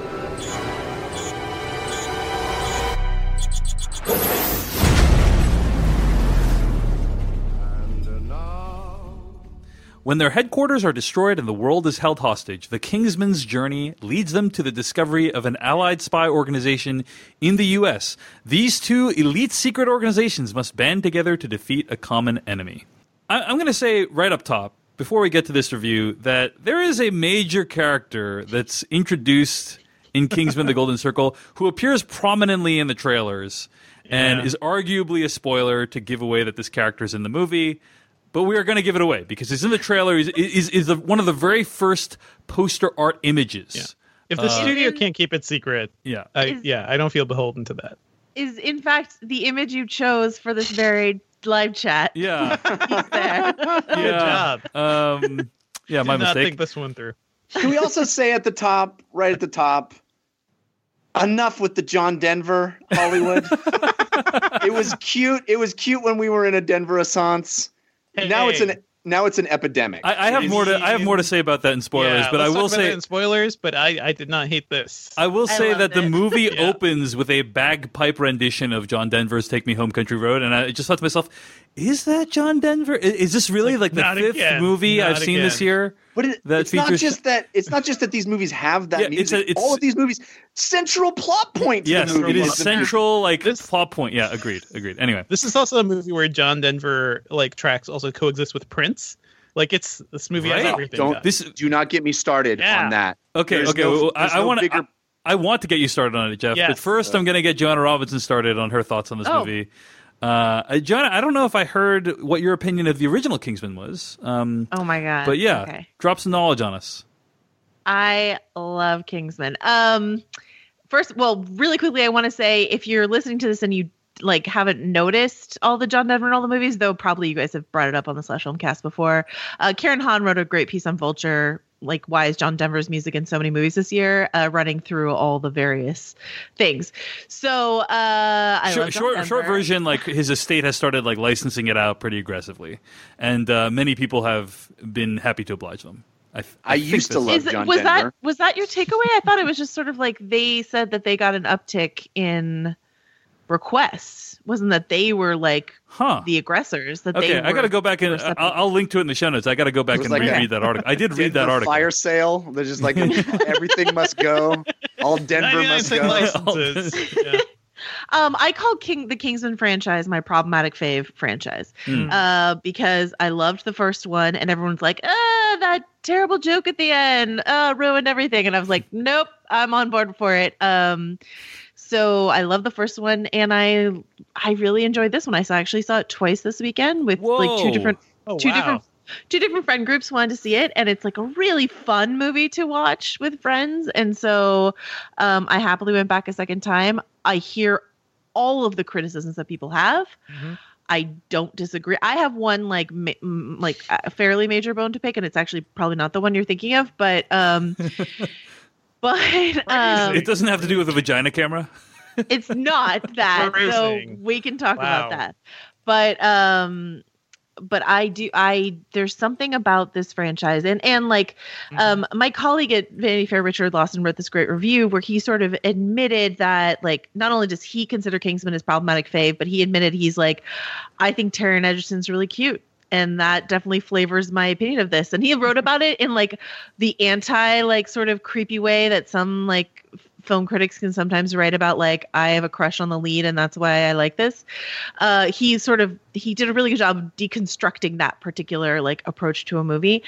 When their headquarters are destroyed and the world is held hostage, the Kingsman's journey leads them to the discovery of an allied spy organization in the U.S. These two elite secret organizations must band together to defeat a common enemy. I- I'm going to say right up top, before we get to this review, that there is a major character that's introduced in Kingsman the Golden Circle who appears prominently in the trailers and Yeah. is arguably a spoiler to give away that this character is in the movie. But we are going to give it away because he's in the trailer. He's is is the, one of the very first poster art images. If the studio can't keep it secret, Yeah. I, Is- yeah, I don't feel beholden to that. Is in fact the image you chose for this very live chat. Yeah. *laughs* He's there. Good job. Um, yeah, my Did not mistake. think this one through. Can we also say at the top, right at the top, enough with the John Denver Hollywood? *laughs* it was cute. It was cute when we were in a Denver Assance. now it's an now it's an epidemic. I, I have more to I have more to say about that in spoilers, Yeah, but I let's will talk about say in spoilers. But I, I did not hate this. I will say loved that the movie *laughs* Yeah. opens with a bagpipe rendition of John Denver's "Take Me Home, Country Road," and I just thought to myself, "Is that John Denver? I- Is this really like, Like, the fifth again, movie not I've seen this year?" but it, that it's not just that. It's not just that these movies have that Yeah, it's music. a- it's- All of these movies, central plot point. To Yes, the movie it is central like This- plot point. Yeah, agreed, agreed. Anyway, This is also a movie where John Denver like tracks also coexist with Prince. Like it's this movie has everything. Don't guys. this Do not get me started Yeah. on that. okay, There's okay. no- well, I, I no want to. bigger- I, I want to get you started on it, Jeff. But Yes. first, I'm going to get Joanna Robinson started on her thoughts on this Oh. movie. Uh, uh, Joanna, I don't know if I heard what your opinion of the original Kingsman was. Um, Oh my god. but yeah, Okay. drop some knowledge on us. I love Kingsman. Um, first, well, really quickly, I want to say if you're listening to this and you like haven't noticed all the John Denver and all the movies, though probably you guys have brought it up on the Slash Film Cast before. Uh, Karen Han wrote a great piece on Vulture. Like, why is John Denver's music in so many movies this year? Uh, running through all the various things. So, uh, I short, love short, short version, like his estate has started like licensing it out pretty aggressively, and uh, many people have been happy to oblige them. I, th- I think used to love Is John was that Denver. was that your takeaway? I thought it was just sort of like they said that they got an uptick in requests. Wasn't that they were like Huh. the aggressors? That Okay, they I got to go back and I'll, I'll link to it in the show notes. I got to go back and like a- reread that article. I did *laughs* read that Denver article. Fire sale. They're just like *laughs* everything must go. All Denver must go. licenses. *laughs* yeah. Um, I call King the Kingsman franchise my problematic fave franchise Hmm. uh, because I loved the first one, and everyone's like, "Ah, that terrible joke at the end, uh, ruined everything," and I was like, "Nope, I'm on board for it." Um, so I love the first one, and I I really enjoyed this one. I saw actually saw it twice this weekend with like two different Oh two wow. different two different friend groups wanted to see it and it's like a really fun movie to watch with friends and so um, i happily went back a second time i hear all of the criticisms that people have Mhm. i don't disagree i have one like ma- m- like a fairly major bone to pick and it's actually probably not the one you're thinking of but um *laughs* but *laughs* um, It doesn't have to do with a vagina camera. *laughs* it's not *laughs* that so we can talk Wow. about that but um but i do i there's something about this franchise and and like um my colleague at vanity fair richard lawson wrote this great review where he sort of admitted that like not only does he consider kingsman as problematic fave but he admitted he's like i think Taron Egerton's really cute and that definitely flavors my opinion of this and he wrote about it in like the anti like sort of creepy way that some like film critics can sometimes write about like i have a crush on the lead and that's why i like this uh he sort of he did a really good job deconstructing that particular like approach to a movie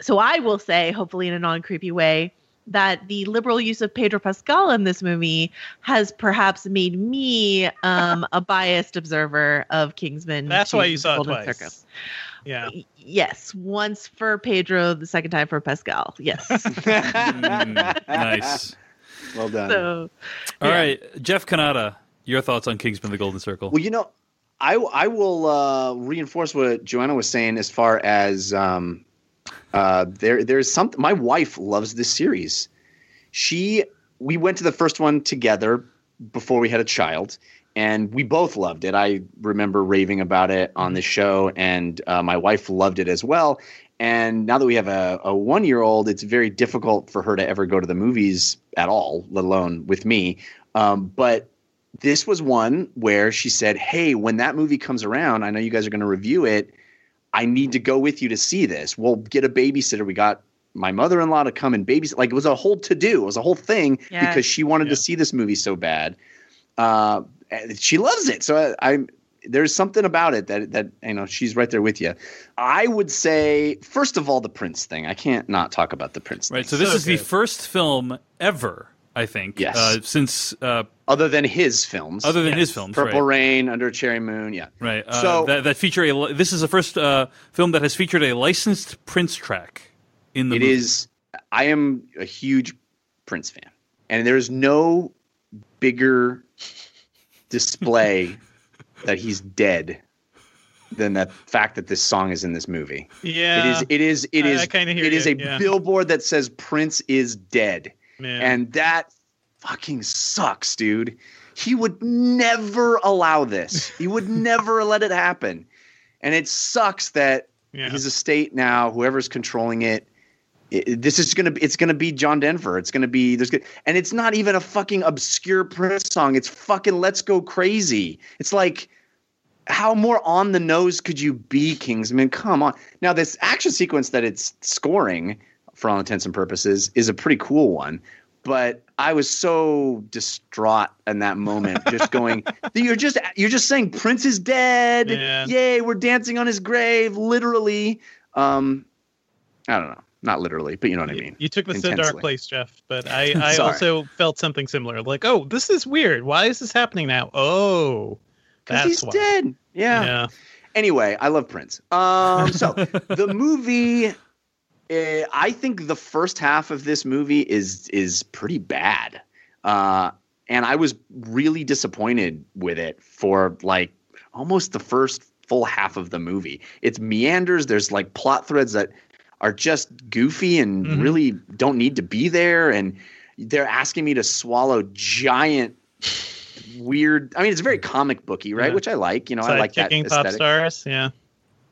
so i will say hopefully in a non-creepy way that the liberal use of Pedro Pascal in this movie has perhaps made me um, a biased observer of Kingsman. That's why you saw it twice. Circle. Yeah. Yes, once for Pedro, the second time for Pascal. Yes. *laughs* Mm, nice. well done. so All Yeah. right, Jeff Cannata, your thoughts on Kingsman: The Golden Circle? Well, you know, I I will uh, reinforce what Joanna was saying as far as um, Uh, there, there's something. My wife loves this series. She, we went to the first one together before we had a child, and we both loved it. I remember raving about it on the show, and uh, my wife loved it as well. And now that we have a, a one year old, it's very difficult for her to ever go to the movies at all, let alone with me. Um, but this was one where she said, Hey, when that movie comes around, I know you guys are going to review it. I need to go with you to see this. We'll get a babysitter. We got my mother in law to come and babysit. Like it was a whole to do. It was a whole thing Yes. because she wanted Yeah. to see this movie so bad. Uh, she loves it. So I, I there's something about it that that you know she's right there with you. I would say first of all the Prince thing. I can't not talk about the Prince Right. thing. So this So is the first film ever, I think, Yes. uh, since uh, other than his films, other than his films, Purple right? Rain, Under a Cherry Moon, yeah. Right. Uh, So- that, that feature a. This is the first uh, film that has featured a licensed Prince track in the. It movie. is. I am a huge Prince fan, and there's no bigger display *laughs* that he's dead than the fact that this song is in this movie. Yeah. It is. It is. It I- is. I hear it is you, a yeah. billboard that says Prince is dead, Man. and that fucking sucks, dude. He would never allow this. He would *laughs* never let it happen, and it sucks that yeah. his estate now, whoever's controlling it, i- i- this is gonna be it's gonna be John Denver. It's gonna be there's good and it's not even a fucking obscure Prince song. It's fucking Let's Go Crazy. It's like how more on the nose could you be, Kingsman? Come on. Now this action sequence that it's scoring, for all intents and purposes, is a pretty cool one. But I was so distraught in that moment, *laughs* just going, "You're just you're just saying Prince is dead. Yeah. Yay, we're dancing on his grave, literally." Um, I don't know, not literally, but you know what I mean. You took this to a dark place, Jeff. But I, *laughs* I also felt something similar. Like, oh, this is weird. Why is this happening now? Oh, Because that's he's why. dead. Yeah. Yeah. Anyway, I love Prince. Um, so *laughs* the movie, eh, I think the first half of this movie is is pretty bad, uh, and I was really disappointed with it for like almost the first full half of the movie. It's meanders. There's like plot threads that are just goofy and Mhm. really don't need to be there, and they're asking me to swallow giant. Weird. I mean, it's very comic booky, right? Yeah. Which I like. You know, I like that kicking pop aesthetic. stars. Yeah.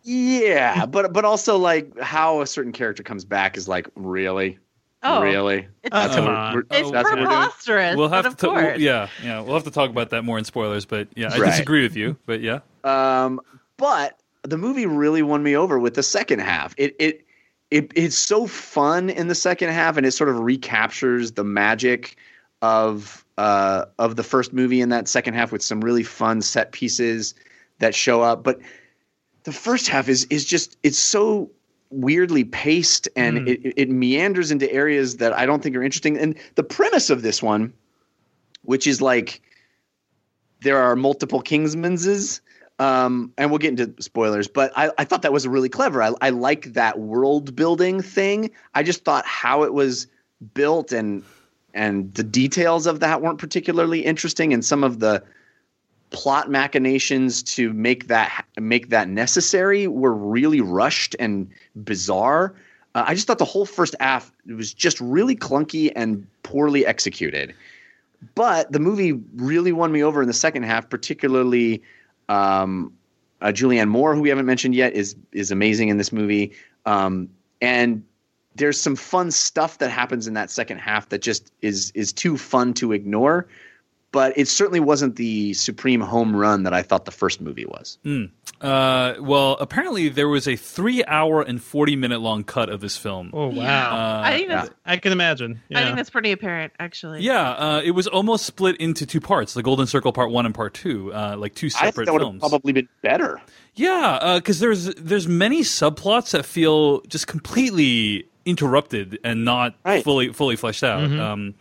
Yeah, but but also like how a certain character comes back is like really, Oh, really. it's, Oh, That's come what on. we're- it's that's what we're doing? preposterous. We'll have but to. of ta- we'll- yeah, yeah. We'll have to talk about that more in spoilers, but yeah, I Right. disagree with you. But yeah, Um, but the movie really won me over with the second half. It it it it's so fun in the second half, and it sort of recaptures the magic of uh of the first movie in that second half with some really fun set pieces that show up. But the first half is is just it's so weirdly paced and Mm. it, it meanders into areas that I don't think are interesting. And the premise of this one, which is like there are multiple Kingsmanses, um, and we'll get into spoilers, but I, I thought that was really clever. I, I like that world building thing. I just thought how it was built and and the details of that weren't particularly interesting, and some of the plot machinations to make that make that necessary were really rushed and bizarre. Uh, I just thought the whole first half was just really clunky and poorly executed. But the movie really won me over in the second half, particularly um, uh, Julianne Moore, who we haven't mentioned yet, is is amazing in this movie. Um, and there's some fun stuff that happens in that second half that just is is too fun to ignore. But it certainly wasn't the supreme home run that I thought the first movie was. uh, well, apparently there was a three-hour and forty-minute long cut of this film. Oh wow. Yeah. Uh, I think that's I can imagine. Yeah. I think that's pretty apparent, actually. Yeah, uh, it was almost split into two parts: the Golden Circle Part One and Part Two, uh, like two I separate think that would have films. probably been better. Yeah, because there's there's many subplots that feel just completely interrupted and not Right. fully fully fleshed out. Um,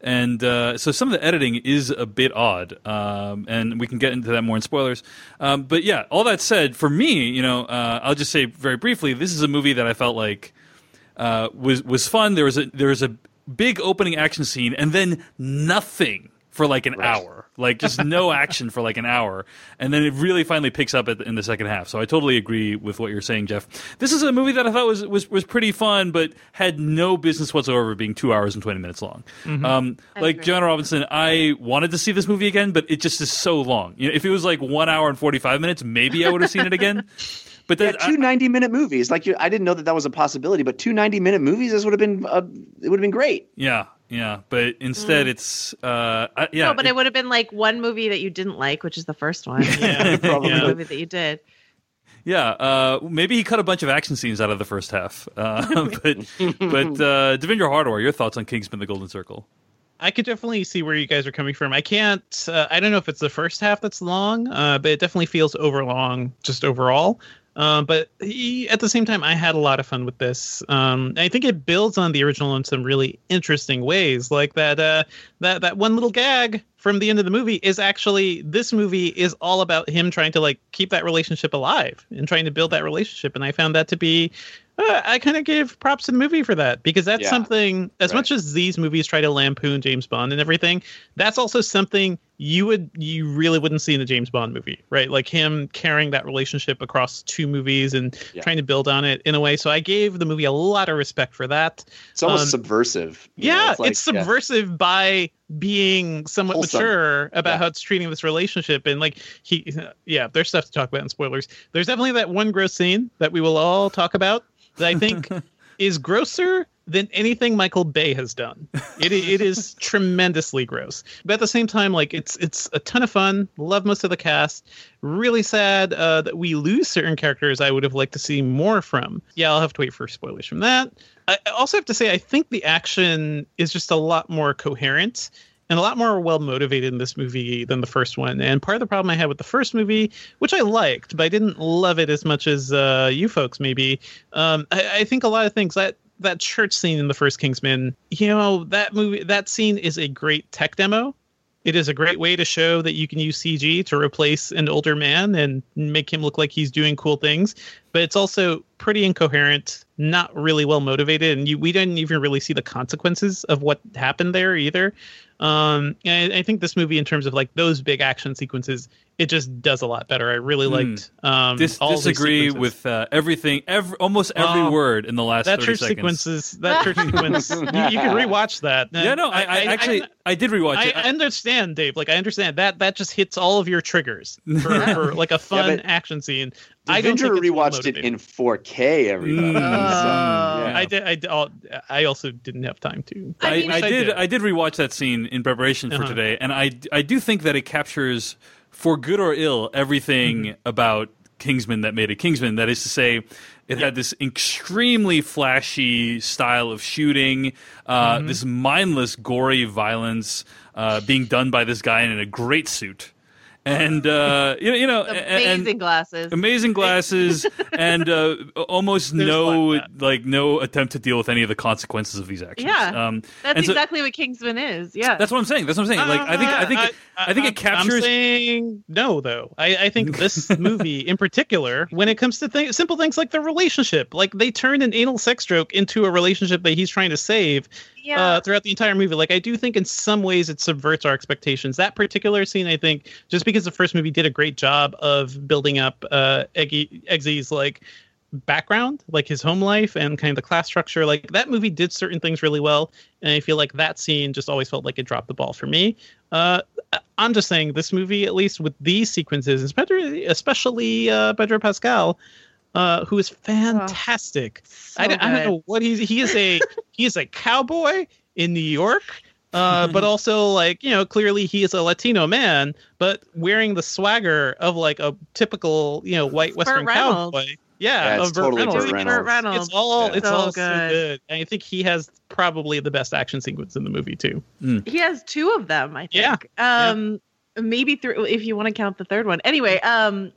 and uh, so some of the editing is a bit odd, um, and we can get into that more in spoilers. Um, but yeah, all that said, for me, you know, uh, I'll just say very briefly, this is a movie that I felt like uh, was was fun. There was a there was a big opening action scene, and then nothing for like an hour, like just no *laughs* action for like an hour, and then it really finally picks up at the, in the second half. So I totally agree with what you're saying, Jeff. This is a movie that I thought was was, was pretty fun, but had no business whatsoever being two hours and twenty minutes long. Um, like agree. Joanna Robinson, I wanted to see this movie again, but it just is so long. You know, if it was like one hour and forty five minutes, maybe I would have seen it again. *laughs* But Yeah, then two 90 minute movies. Like you, I didn't know that that was a possibility, but two 90 minute movies, this would have been, uh, it would have been great. Yeah, yeah, but instead it's uh I, yeah. no, but it- it would have been like one movie that you didn't like, which is the first one. Yeah, *laughs* Probably. yeah. Movie that you did. yeah, uh maybe he cut a bunch of action scenes out of the first half. *laughs* Uh *laughs* but but uh Devindra Hardawar, your thoughts on Kingsman the Golden Circle? I could definitely see where you guys are coming from. I can't. Uh, I don't know if it's the first half that's long, uh, but it definitely feels overlong just overall. Um, but he, at the same time, I had a lot of fun with this. Um, I think it builds on the original in some really interesting ways, like that. Uh, that that one little gag from the end of the movie is actually this movie is all about him trying to like keep that relationship alive and trying to build that relationship. And I found that to be. Uh, I kind of gave props to the movie for that because that's Yeah. something as Right. much as these movies try to lampoon James Bond and everything, that's also something you would you really wouldn't see in a James Bond movie, right? Like him carrying that relationship across two movies and Yeah. trying to build on it in a way. So I gave the movie a lot of respect for that. It's almost Um, subversive. you know, Yeah, like- it's yeah. subversive by being somewhat Wholesome. mature about Yeah. how it's treating this relationship and like he yeah there's stuff to talk about in spoilers there's definitely that one gross scene that we will all talk about that i think *laughs* is grosser than anything michael bay has done. It, it is *laughs* tremendously gross. But at the same time like it's it's a ton of fun. Love most of the cast. Really sad uh, that we lose certain characters i would have liked to see more from. Yeah i'll have to wait for spoilers from that. I also have to say, I think the action is just a lot more coherent and a lot more well motivated in this movie than the first one. And part of the problem I had with the first movie, which I liked, but I didn't love it as much as uh, you folks maybe. Um, I, I think a lot of things that that church scene in the first Kingsman, you know, that movie, that scene is a great tech demo. It is a great way to show that you can use CG to replace an older man and make him look like he's doing cool things. But it's also pretty incoherent, not really well motivated, and you we didn't even really see the consequences of what happened there either. Um, and I, I think this movie, in terms of like those big action sequences, it just does a lot better. I really liked. Um, Dis- all those disagree sequences. with uh, everything, every, almost every Oh, word in the last that 30 church seconds. sequences. That church *laughs* sequence. You, you can rewatch that. Yeah, no, I, I, actually I, did rewatch I it. I- understand, Dave. Like I understand that that just hits all of your triggers *laughs* for, for like a fun but action scene. I don't Devindra think rewatched it in 4K. Everybody. Mm. So, Oh. yeah. I did. I, I'll- also didn't have time to. I, I mean- I did. I did rewatch that scene in preparation for Uh-huh. today, and I I do think that it captures, for good or ill, everything Mm-hmm. about Kingsman that made it Kingsman. That is to say, it had this extremely flashy style of shooting, uh, Mm-hmm. this mindless, gory violence uh, being done by this guy in a great suit, and uh, you know, you know, and- Amazing glasses. amazing glasses *laughs* and uh, almost There's no like no attempt to deal with any of the consequences of these actions. Yeah. um, That's so- exactly what Kingsman is. Yeah. that's what I'm saying. That's what I'm saying. Like I think I think it, I, think it I'm captures. saying no, though. I, I think this *laughs* movie, in particular, when it comes to th- simple things like the relationship, like they turn an anal sex joke into a relationship that he's trying to save yeah. uh, throughout the entire movie. Like I do think in some ways it subverts our expectations. That particular scene, I think, just because the first movie did a great job of building up uh, Eggy, Eggsy's like background, like his home life and kind of the class structure. Like that movie did certain things really well, and I feel like that scene just always felt like it dropped the ball for me. Uh, I'm just saying this movie, at least with these sequences, especially especially uh, Pedro Pascal. Uh, who is fantastic? So I, don't, I don't know what he's. He is a *laughs* he is a cowboy in New York, uh, but *laughs* also like you know clearly he is a Latino man, but wearing the swagger of like a typical you know white Burt Western Reynolds. cowboy. Yeah, Yeah, it's of Burt totally Reynolds. Burt Reynolds. Reynolds. It's all Yeah. it's So all so good. good. And I think he has probably the best action sequence in the movie too. He has two of them, I think. Yeah. Um maybe three if you want to count the third one. Anyway, um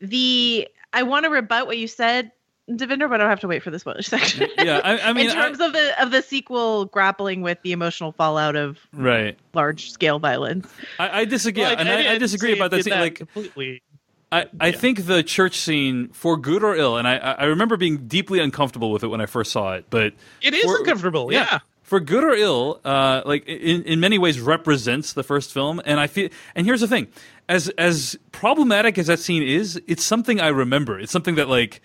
the I want to rebut what you said, Devindra, but I don't have to wait for the spoiler *laughs* section. yeah, I, I mean, in terms of the of the sequel grappling with the emotional fallout of right. large scale violence. I, I disagree, Well, and I, I, didn't disagree about it that did scene. Like, completely. I, I think the church scene, for good or ill, and I, I remember being deeply uncomfortable with it when I first saw it, but It is for- uncomfortable. Yeah. for good or ill, uh, like in in many ways represents the first film. And I feel, and here's the thing, as as problematic as that scene is, it's something I remember. It's something that like.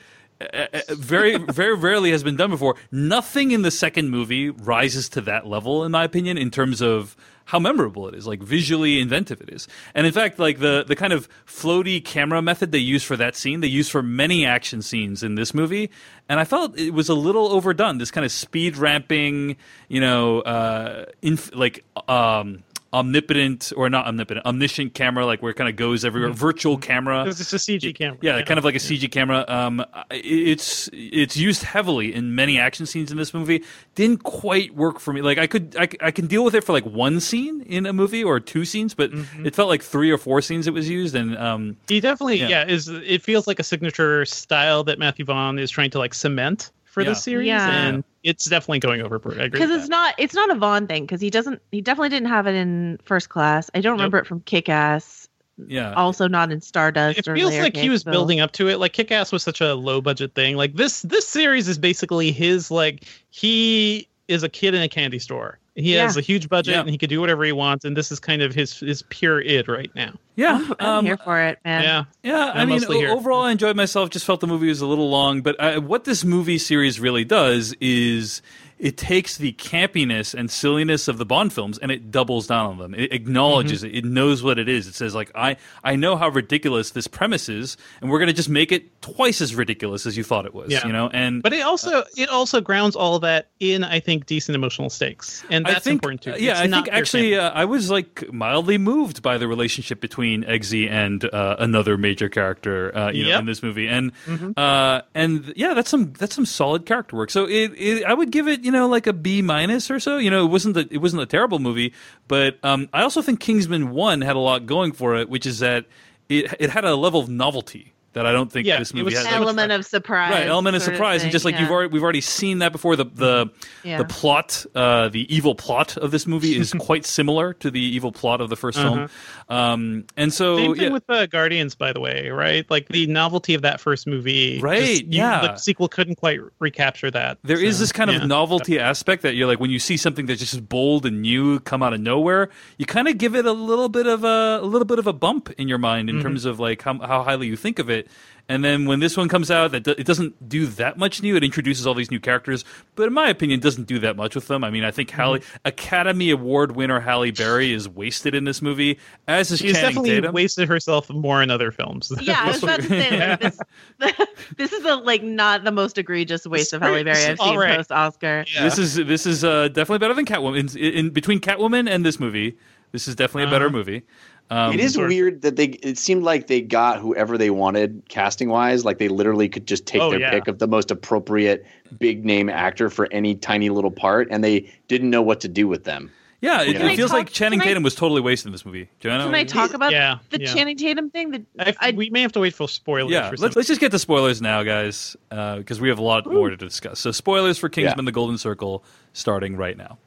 very *laughs* very rarely has been done before nothing in the second movie rises to that level in my opinion in terms of how memorable it is like visually inventive it is and in fact like the the kind of floaty camera method they use for that scene they use for many action scenes in this movie and i felt it was a little overdone this kind of speed ramping you know uh inf- like um omnipotent or not omnipotent omniscient camera like where it kind of goes everywhere virtual camera It's just a CG camera. yeah, kind of like a CG camera. Um, it's it's used heavily in many action scenes in this movie. Didn't quite work for me. Like I could I, I can deal with it for like one scene in a movie or two scenes, but it felt like three or four scenes it was used. And um, He definitely, Yeah. yeah. is it feels like a signature style that Matthew Vaughn is trying to like cement for Yeah. the series, Yeah. and it's definitely going overboard. I agree. because it's that. not it's not a Vaughn thing because he doesn't he definitely didn't have it in First Class. I don't remember it from Kick Ass. yeah, Also not in Stardust. It or feels Layer like he was so- building up to it. Like Kick Ass was such a low budget thing. Like this, this series is basically his. Like he is a kid in a candy store. He has a huge budget Yeah. and he can do whatever he wants. And this is kind of his his pure id right now. yeah. I'm, I'm um, here for it, man. Yeah, Yeah, I I'm mean, o- overall, I enjoyed myself. Just felt the movie was a little long, but uh, what this movie series really does is it takes the campiness and silliness of the Bond films and it doubles down on them. It acknowledges Mm-hmm. it. It knows what it is. It says like, I I know how ridiculous this premise is, and we're gonna just make it twice as ridiculous as you thought it was. Yeah. You know, and but it also it also grounds all of that in I think decent emotional stakes, and that's think, important too. uh, yeah, It's I think actually uh, I was like mildly moved by the relationship between Eggsy and uh, another major character, uh, you know, in this movie, and uh, and yeah, that's some that's some solid character work. So it, it I would give it you know like a B minus or so. You know, it wasn't the, it wasn't a terrible movie, but um, I also think Kingsman One had a lot going for it, which is that it it had a level of novelty that I don't think Yeah, this it movie was has. Like, Element of surprise. right element of sort surprise and thing, just like you've already we've already seen that before the the Yeah. the plot uh the evil plot of this movie is *laughs* quite similar to the evil plot of the 1st film um and so Same thing yeah, with the Guardians, by the way, right? Like the novelty of that first movie, Right, just- you- yeah. The sequel couldn't quite recapture that. there is so, this kind of yeah. novelty aspect that you're like when you see something that's just bold and new come out of nowhere you kind of give it a little bit of a, a little bit of a bump in your mind Mm-hmm. in terms of like how, how highly you think of it and then when this one comes out that it doesn't do that much new it introduces all these new characters but in my opinion doesn't do that much with them i mean i think Halle, Mm-hmm. academy award winner halle berry is wasted in this movie as is She's channing definitely tatum wasted herself more in other films. Yeah, I was about to say like, *laughs* this. *laughs* this is the like not the most egregious waste of Halle Berry I've seen right. post Oscar. Yeah. This is this is uh, definitely better than Catwoman. In, in between Catwoman and this movie, this is definitely a better Uh-huh. movie. Um, it is sort weird that they. It seemed like they got whoever they wanted casting wise. Like they literally could just take Oh, their yeah. pick of the most appropriate big name actor for any tiny little part, and they didn't know what to do with them. Yeah, it, it feels talk- like Channing can I- Tatum was totally wasted in this movie. Joanna, Can I talk about Yeah, the yeah. Channing Tatum thing? The, I, I, we may have to wait for spoilers. Yeah, for let's, let's just get to spoilers now, guys, because we have a lot more to discuss. So, spoilers for Kingsman: Yeah. The Golden Circle, starting right now.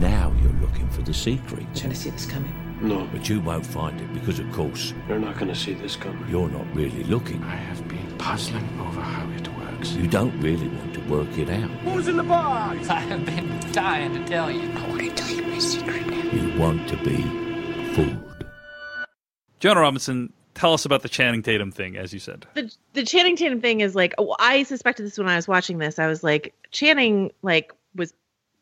Now you're looking for the secret. Trying to see this coming. No. But you won't find it because, of course, You're not going to see this coming. you're not really looking. I have been puzzling over how it works. You don't really want to work it out. Who's in the box? I have been dying to tell you. Oh, I want to tell you my secret now. You want to be fooled. Joanna Robinson, tell us about the Channing Tatum thing, as you said. the the Channing Tatum thing is like oh, I suspected this when I was watching this. I was like Channing like was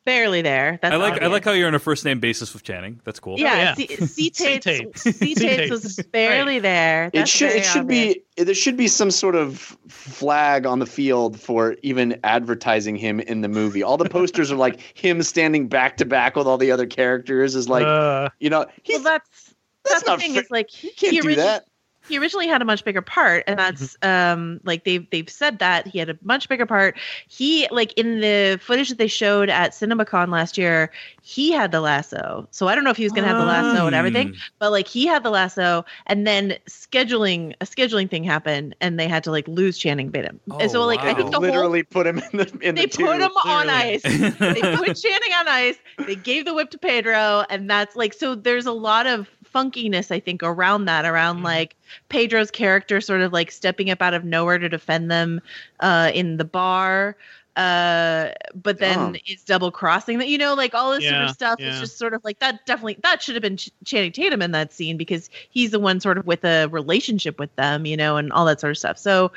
barely there. That's I like I like how you're on a first name basis with Channing. That's cool. yeah, yeah. C, *laughs* C Tates, C-Tates. *laughs* C was C-Tates. barely there. it should it should obvious. be there should be some sort of flag on the field for even advertising him in the movie. All the posters are like *laughs* him standing back to back with all the other characters. Is like Uh, you know Well, he's that's that's that's, not the thing. fair. Is like he can't he do origi- that. He originally had a much bigger part and that's Mm-hmm. um like they've they've said that he had a much bigger part he like in the footage that they showed at cinemacon last year he had the lasso so i don't know if he was gonna have the lasso and everything Mm. but like he had the lasso and then scheduling a scheduling thing happened and they had to like lose channing tatum and so Oh, like i think the whole Literally put him in the in they the put tube. him on ice. they put *laughs* Channing on ice. They gave the whip to Pedro, and that's like so. There's a lot of funkiness, I think, around that, around Mm-hmm. like Pedro's character sort of like stepping up out of nowhere to defend them uh, in the bar. uh, but then Dumb. is double crossing that. You know, like all this sort of stuff is just sort of like that. Definitely, that should have been Ch- Channing Tatum in that scene because he's the one sort of with a relationship with them, you know, and all that sort of stuff. So,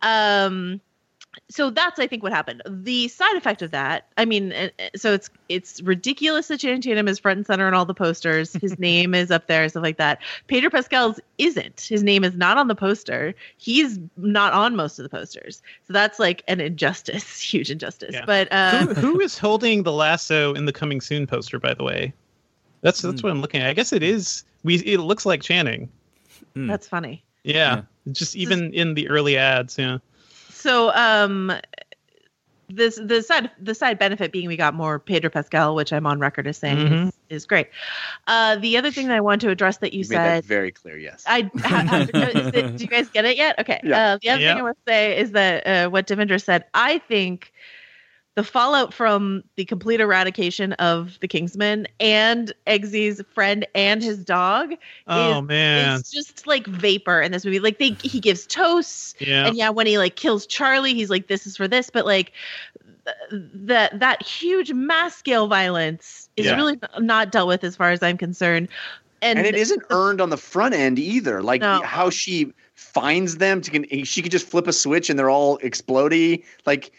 um, so that's I think what happened. The side effect of that, I mean, uh, uh, so it's it's ridiculous that Channing Tatum is front and center on all the posters. His *laughs* name is up there, stuff like that. Pedro Pascal's isn't. His name is not on the poster. He's not on most of the posters. So that's like an injustice, *laughs* huge injustice. Yeah. But uh, who, who is holding the lasso in the coming soon poster? By the way, that's that's what I'm looking at. I guess it is. We it looks like Channing. that's funny. Yeah, just even in the early ads. Yeah. So um this the side the side benefit being we got more Pedro Pascal, which I'm on record as saying Mhm. is, is great. Uh the other thing that I want to address that you You made that said very clear. Yes. I ha- have to- is it- do you guys get it yet? Okay. Yeah. Uh, the other Yeah. thing I want to say is that uh, what Devindra said. I think the fallout from the complete eradication of the Kingsmen and Eggsy's friend and his dog Oh is, man. is just like vapor in this movie. Like they he gives toasts, Yeah. and yeah, when he like kills Charlie, he's like, "This is for this," but like that that huge mass scale violence is Yeah. really not dealt with as far as I'm concerned. And, and it isn't earned on the front end either. Like No. how she finds them to can she could just flip a switch and they're all explody. Like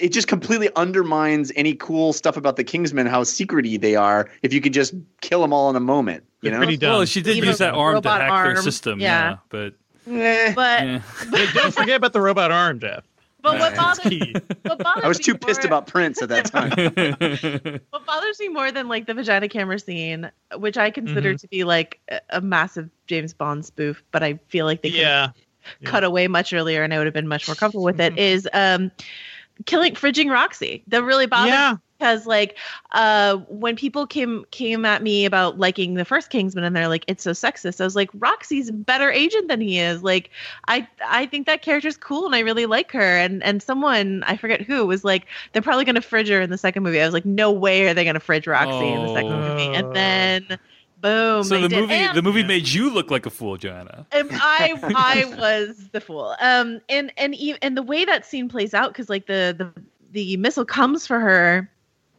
it just completely undermines any cool stuff about the Kingsmen, how secrety they are. If you could just kill them all in a moment, you They're know. pretty dumb. Well, she did Even use that arm to robot hack their system. yeah. Yeah, but Eh. but yeah. *laughs* Don't forget about the robot arm, Jeff. but what bothers Key. what bothers I was me too pissed more- about Prince at that time. *laughs* *laughs* what bothers me more than like the vagina camera scene, which I consider to be like a, a massive James Bond spoof, but I feel like they could Yeah. cut away much earlier and I would have been much more comfortable with it. Is um killing fridging Roxy. That really bothers Yeah. me because like uh when people came came at me about liking the first Kingsman and they're like it's so sexist. I was like Roxy's a better agent than he is. Like I I think that character's cool and I really like her and and someone I forget who was like they're probably going to fridge her in the second movie. I was like no way are they going to fridge Roxy in the second Oh. movie. And then boom so the did. movie And- the movie made you look like a fool, Joanna. *laughs* I I was the fool. Um, and and e- and the way that scene plays out, because like the the the missile comes for her,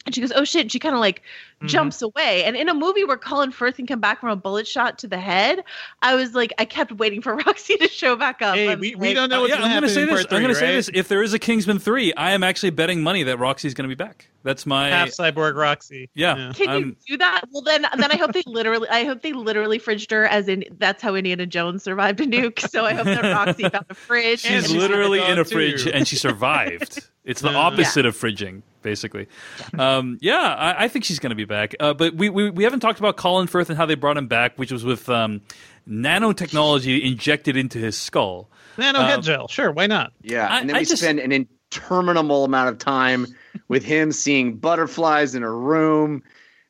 and she goes, "Oh shit!" And she kind of like Mm-hmm. jumps away. And in a movie where Colin Firth can come back from a bullet shot to the head, I was like, I kept waiting for *laughs* Roxy to show back up. Hey, I'm we, we don't know what's yeah, gonna I'm happen gonna say this. part I'm gonna say this. If there is a Kingsman three, I am actually betting money that Roxy's gonna be back. That's my Half cyborg Roxy. yeah. Can I'm- you do that? Well, then, then I hope they literally, I hope they literally fridged her, as in that's how Indiana Jones survived a nuke. So I hope that Roxy found a fridge. And and She's she's literally in a fridge too. and she survived. *laughs* It's the Yeah. opposite of fridging, basically. Um, yeah, I, I think she's going to be back. Uh, but we, we we haven't talked about Colin Firth and how they brought him back, which was with um, nanotechnology injected into his skull. Nano Uh, head gel. Sure, why not? Yeah, I- and then I we just- spend an interminable amount of time with him seeing butterflies in a room.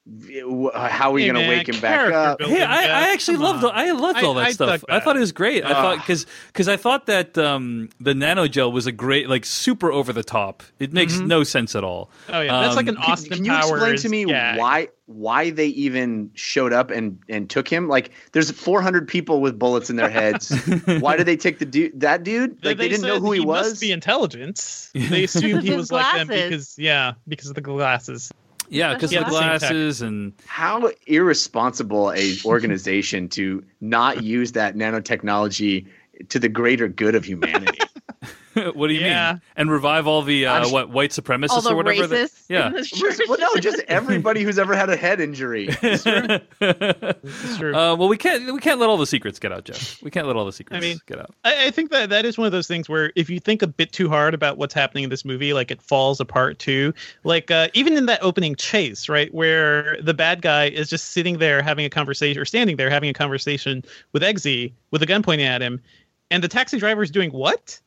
W- How are you Hey, going to wake him back up? building, Hey, I, I actually Come loved on. I loved I- all that I stuff. dug I thought it was great. I thought Ah. because because I thought that um, the nanogel was a great like super over the top. It makes no sense at all. Oh yeah, that's like Um, an Can- Austin Can you explain to me gag. why why they even showed up and and took him? Like, there's 400 people with bullets in their heads. *laughs* why did they take the dude? That dude? Like, they, didn't know who he, was. Must be intelligent. *laughs* They assumed he His was like them because yeah, because of the glasses. Yeah, because the the same tech. glasses and How irresponsible a organization to not use that nanotechnology to the greater good of humanity. *laughs* *laughs* what do you Yeah. mean? And revive all the uh, s- what white supremacists all the or whatever. that- racists yeah. in this well, no, just everybody who's ever had a head injury. *laughs* It's true. Uh, well, we can't we can't let all the secrets get out, Jeff. We can't let all the secrets mean- get out. I, I think that that is one of those things where if you think a bit too hard about what's happening in this movie, like it falls apart too. Like uh, even in that opening chase, right, where the bad guy is just sitting there having a conversation or standing there having a conversation with Eggsy with a gun pointing at him, and the taxi driver is doing what?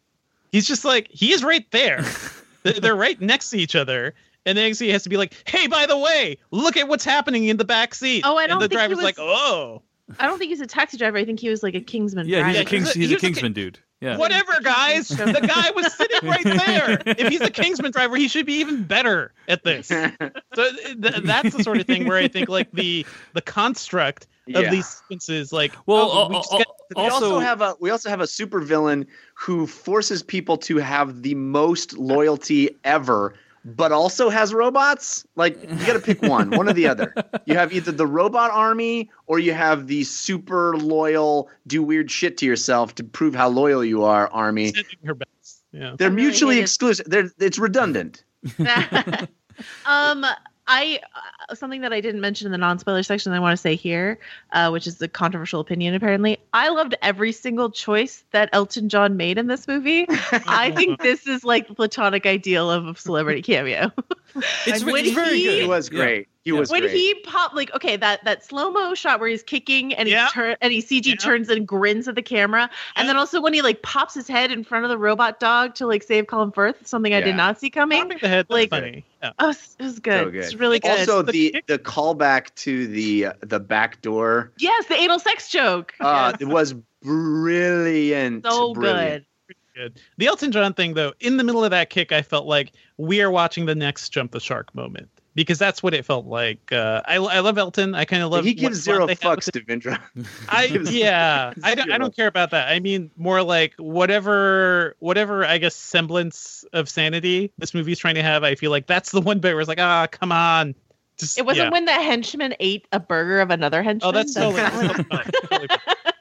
He's just like he is right there. *laughs* They're- They're right next to each other. And then he has to be like, "Hey, by the way, look at what's happening in the back seat." Oh, I and don't the think he driver's was- like, "Oh, I don't think he's a taxi driver. I think he was like a Kingsman. Yeah, he's a. Kings, he's he's a he was a Kingsman dude. Yeah. Whatever, guys. *laughs* The guy was sitting right *laughs* there. If he's a Kingsman driver, he should be even better at this. *laughs* So th- that's the sort of thing where I think like the the construct of Yeah. these sequences, like Well, oh, al- we uh, just al- get uh, We also, Also- have a we also have a supervillain who forces people to have the most loyalty ever, but also has robots. Like you got to pick one, one or the other. You have either the robot army or you have the super loyal, do weird shit to yourself to prove how loyal you are army. her best. Yeah. They're I really mutually exclusive. They're it's redundant. *laughs* *laughs* um, I uh, something that I didn't mention in the non-spoiler section I want to say here, uh, which is the controversial opinion. Apparently, I loved every single choice that Elton John made in this movie. *laughs* I think this is like the platonic ideal of a celebrity cameo. *laughs* *laughs* It's, When it's very he- good. He was Yeah. great. He was when great. he popped, like okay, that that slow mo shot where he's kicking and he Yeah. turn and he CG Yeah. turns and grins at the camera, and then also when he like pops his head in front of the robot dog to like save Colin Firth, something I did not see coming. Popping the head, Like- like, funny. Yeah. Oh, it was good. So good. It's really good. Also, The the the callback to the the back door yes, the anal sex joke. uh, Yes. it was brilliant. so brilliant. good. Good. The Elton John thing, though, in the middle of that kick, I felt like we are watching the next Jump the Shark moment because that's what it felt like. Uh, I, I love Elton. I kind of love. he gives zero they have with fucks, Devindra. *laughs* I yeah, I don't, I don't care about that. I mean, more like whatever, whatever. I guess semblance of sanity this movie's trying to have. I feel like that's the one bit where it's like, ah, come on. Just, It wasn't yeah. when the henchman ate a burger of another henchman. Oh, that's totally. That's- totally fine, totally *laughs* fine.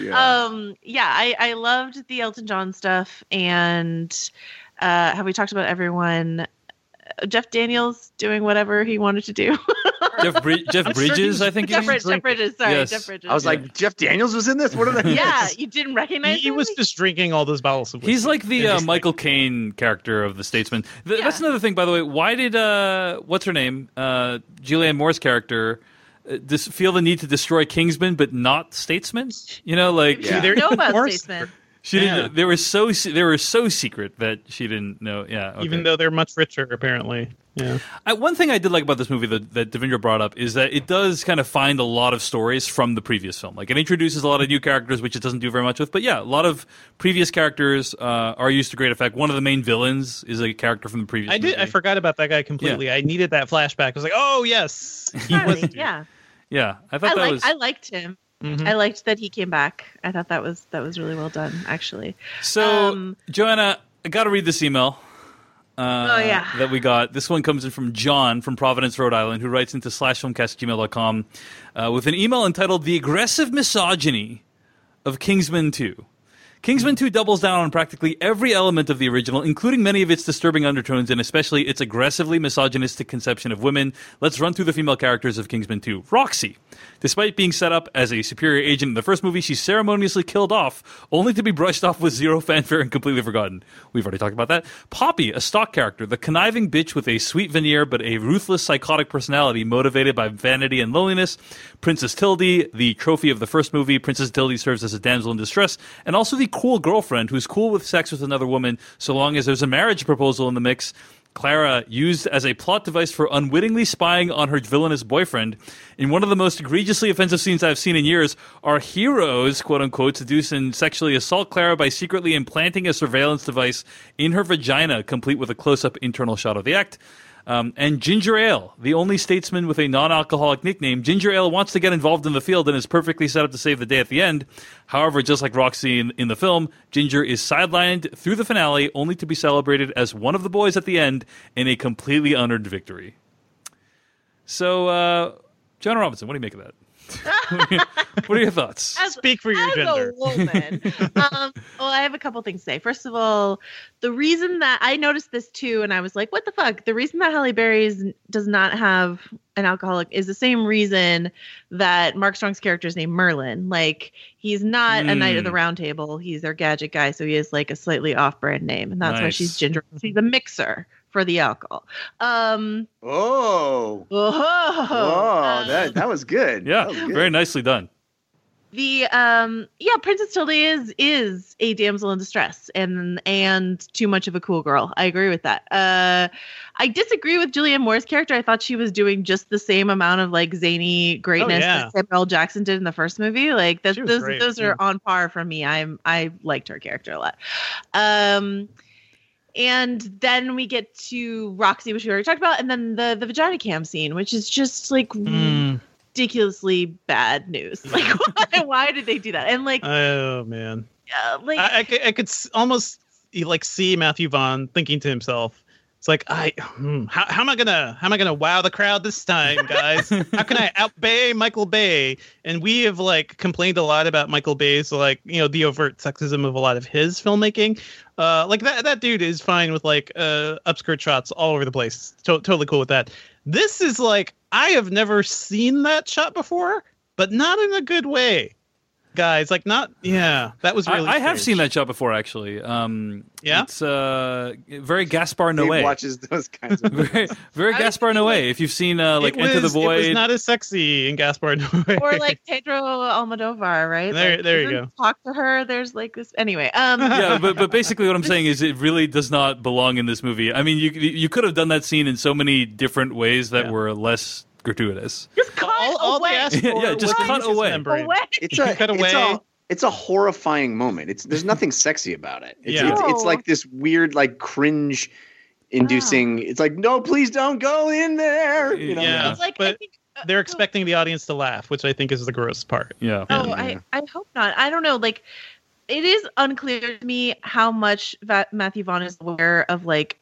Yeah. um yeah I, I loved the elton john stuff and uh have we talked about everyone Uh, jeff daniels doing whatever he wanted to do *laughs* Jeff, Brid- Jeff I'm sure he Bridges, I think. jeff, he Brid- jeff bridges sorry Yes. jeff bridges I was like, Jeff Daniels was in this. What are they? yeah you didn't recognize he him? was just drinking all those bottles of. He's like the uh, Michael Caine character of the Statesman. Th- Yeah. That's another thing, by the way. Why did uh, what's her name, uh, Julianne Moore's character, uh, dis- feel the need to destroy Kingsman but not Statesman? You know, like She Yeah. didn't know about Morse- statesman she Yeah. didn't. They were so they were so secret that she didn't know. Yeah, okay. even though they're much richer, apparently. Yeah. I, one thing I did like about this movie that, that Devindra brought up is that it does kind of find a lot of stories from the previous film. Like it introduces a lot of new characters, which it doesn't do very much with. But yeah, a lot of previous characters uh, are used to great effect. One of the main villains is a character from the previous. I did. I forgot about that guy completely. I needed that flashback. I was like, oh yes, he was. Finally, yeah Yeah, I I, thought that like, was. I liked him Mhm. i liked that he came back i thought that was that was really well done actually So, Um, Joanna, I got to read this email. Uh, Oh, yeah. That we got. This one comes in from John from Providence, Rhode Island, who writes into slashfilmcast@gmail.com uh, with an email entitled "The Aggressive Misogyny of Kingsman 2." Kingsman 2 doubles down on practically every element of the original, including many of its disturbing undertones and especially its aggressively misogynistic conception of women. Let's run through the female characters of Kingsman 2. Roxy. Despite being set up as a superior agent in the first movie, she's ceremoniously killed off, only to be brushed off with zero fanfare and completely forgotten. We've already talked about that. Poppy, a stock character, the conniving bitch with a sweet veneer but a ruthless psychotic personality motivated by vanity and loneliness. Princess Tilde, the trophy of the first movie. Princess Tilde serves as a damsel in distress, and also the cool girlfriend who's cool with sex with another woman so long as there's a marriage proposal in the mix. Clara used as a plot device for unwittingly spying on her villainous boyfriend. In one of the most egregiously offensive scenes I've seen in years, our heroes, quote unquote, seduce and sexually assault Clara by secretly implanting a surveillance device in her vagina, complete with a close up internal shot of the act. Um, and Ginger Ale, the only statesman with a non alcoholic nickname, Ginger Ale wants to get involved in the field and is perfectly set up to save the day at the end. However, just like Roxy in, in the film, Ginger is sidelined through the finale only to be celebrated as one of the boys at the end in a completely unearned victory. So, uh, Joanna Robinson, what do you make of that? *laughs* what are your thoughts? As- Speak for your as gender. a woman. *laughs* um, well, I have a couple things to say. First of all, the reason that I noticed this too, and I was like, "What the fuck?" The reason that Halle Berry is, does not have an alcoholic is the same reason that Mark Strong's character is named Merlin. Like, he's not a knight of the Mm. round table; he's their gadget guy, so he has like a slightly off-brand name, and that's why she's ginger. She's a mixer for the alcohol. Um, Oh. oh, Whoa, um, that that was good. Yeah, was good. very nicely done. the um yeah princess tilde is is a damsel in distress and and too much of a cool girl i agree with that uh i disagree with julianne moore's character i thought she was doing just the same amount of like zany greatness yeah. that samuel L. jackson did in the first movie like that, those great, those yeah. are on par for me i'm i liked her character a lot um and then we get to Roxy, which we already talked about, and then the the vagina cam scene, which is just like Mm. ridiculously bad news. *laughs* Like, why, why did they do that? And like, Oh man. uh, like I, I, could- I could almost like see Matthew Vaughn thinking to himself, "It's like I, hmm, how, how am I gonna, how am I gonna wow the crowd this time, guys? how can I outbay Michael Bay?" And we have like complained a lot about Michael Bay's like you know the overt sexism of a lot of his filmmaking. Uh, like that that dude is fine with like uh upskirt shots all over the place. To- totally cool with that. This is like I have never seen that shot before, but not in a good way. Guys, like not yeah, that was really I, I have seen that shot before, actually. Um, Yeah? it's uh, very Gaspar Dave Noé. watches those kinds of *laughs* very, very I Gaspar feel like- Noé. If you've seen uh, like it Enter the was, It Void, was not as sexy in Gaspar Noé. or like *laughs* Pedro Almodovar, right? There- Like, there you doesn't Talk to her. There's like this. Anyway, um, yeah, but but *laughs* basically what I'm saying is it really does not belong in this movie. I mean, you you could have done that scene in so many different ways that Yeah. were less gratuitous. just cut all, all they away. asked for Yeah, just cut away. away. it's a cut it's a it's a horrifying moment. It's there's nothing sexy about it. It's, Yeah. it's, it's like this weird like cringe inducing. It's like no, please don't go in there. You know? Yeah. It's like I but think uh, They're oh, expecting the audience to laugh, which I think is the gross part. Yeah. Oh, Yeah. I, I hope not. I don't know. Like, it is unclear to me how much Va- Matthew Vaughn is aware of like,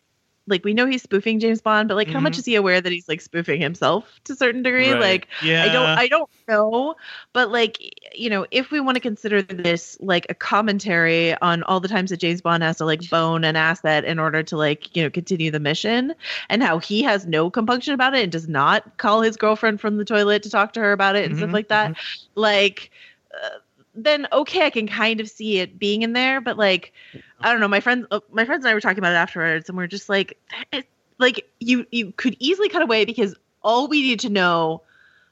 like we know he's spoofing James Bond, but like, how much Mhm. is he aware that he's like spoofing himself to a certain degree? Right. Like, Yeah, I don't, I don't know. But like, you know, if we want to consider this like a commentary on all the times that James Bond has to like bone an asset in order to like, you know, continue the mission, and how he has no compunction about it and does not call his girlfriend from the toilet to talk to her about it and stuff Mhm, like that, like. Uh, then okay, I can kind of see it being in there, but like, I don't know. My friends, uh, my friends and I were talking about it afterwards, and we're just like, it, like you, you could easily cut away because all we need to know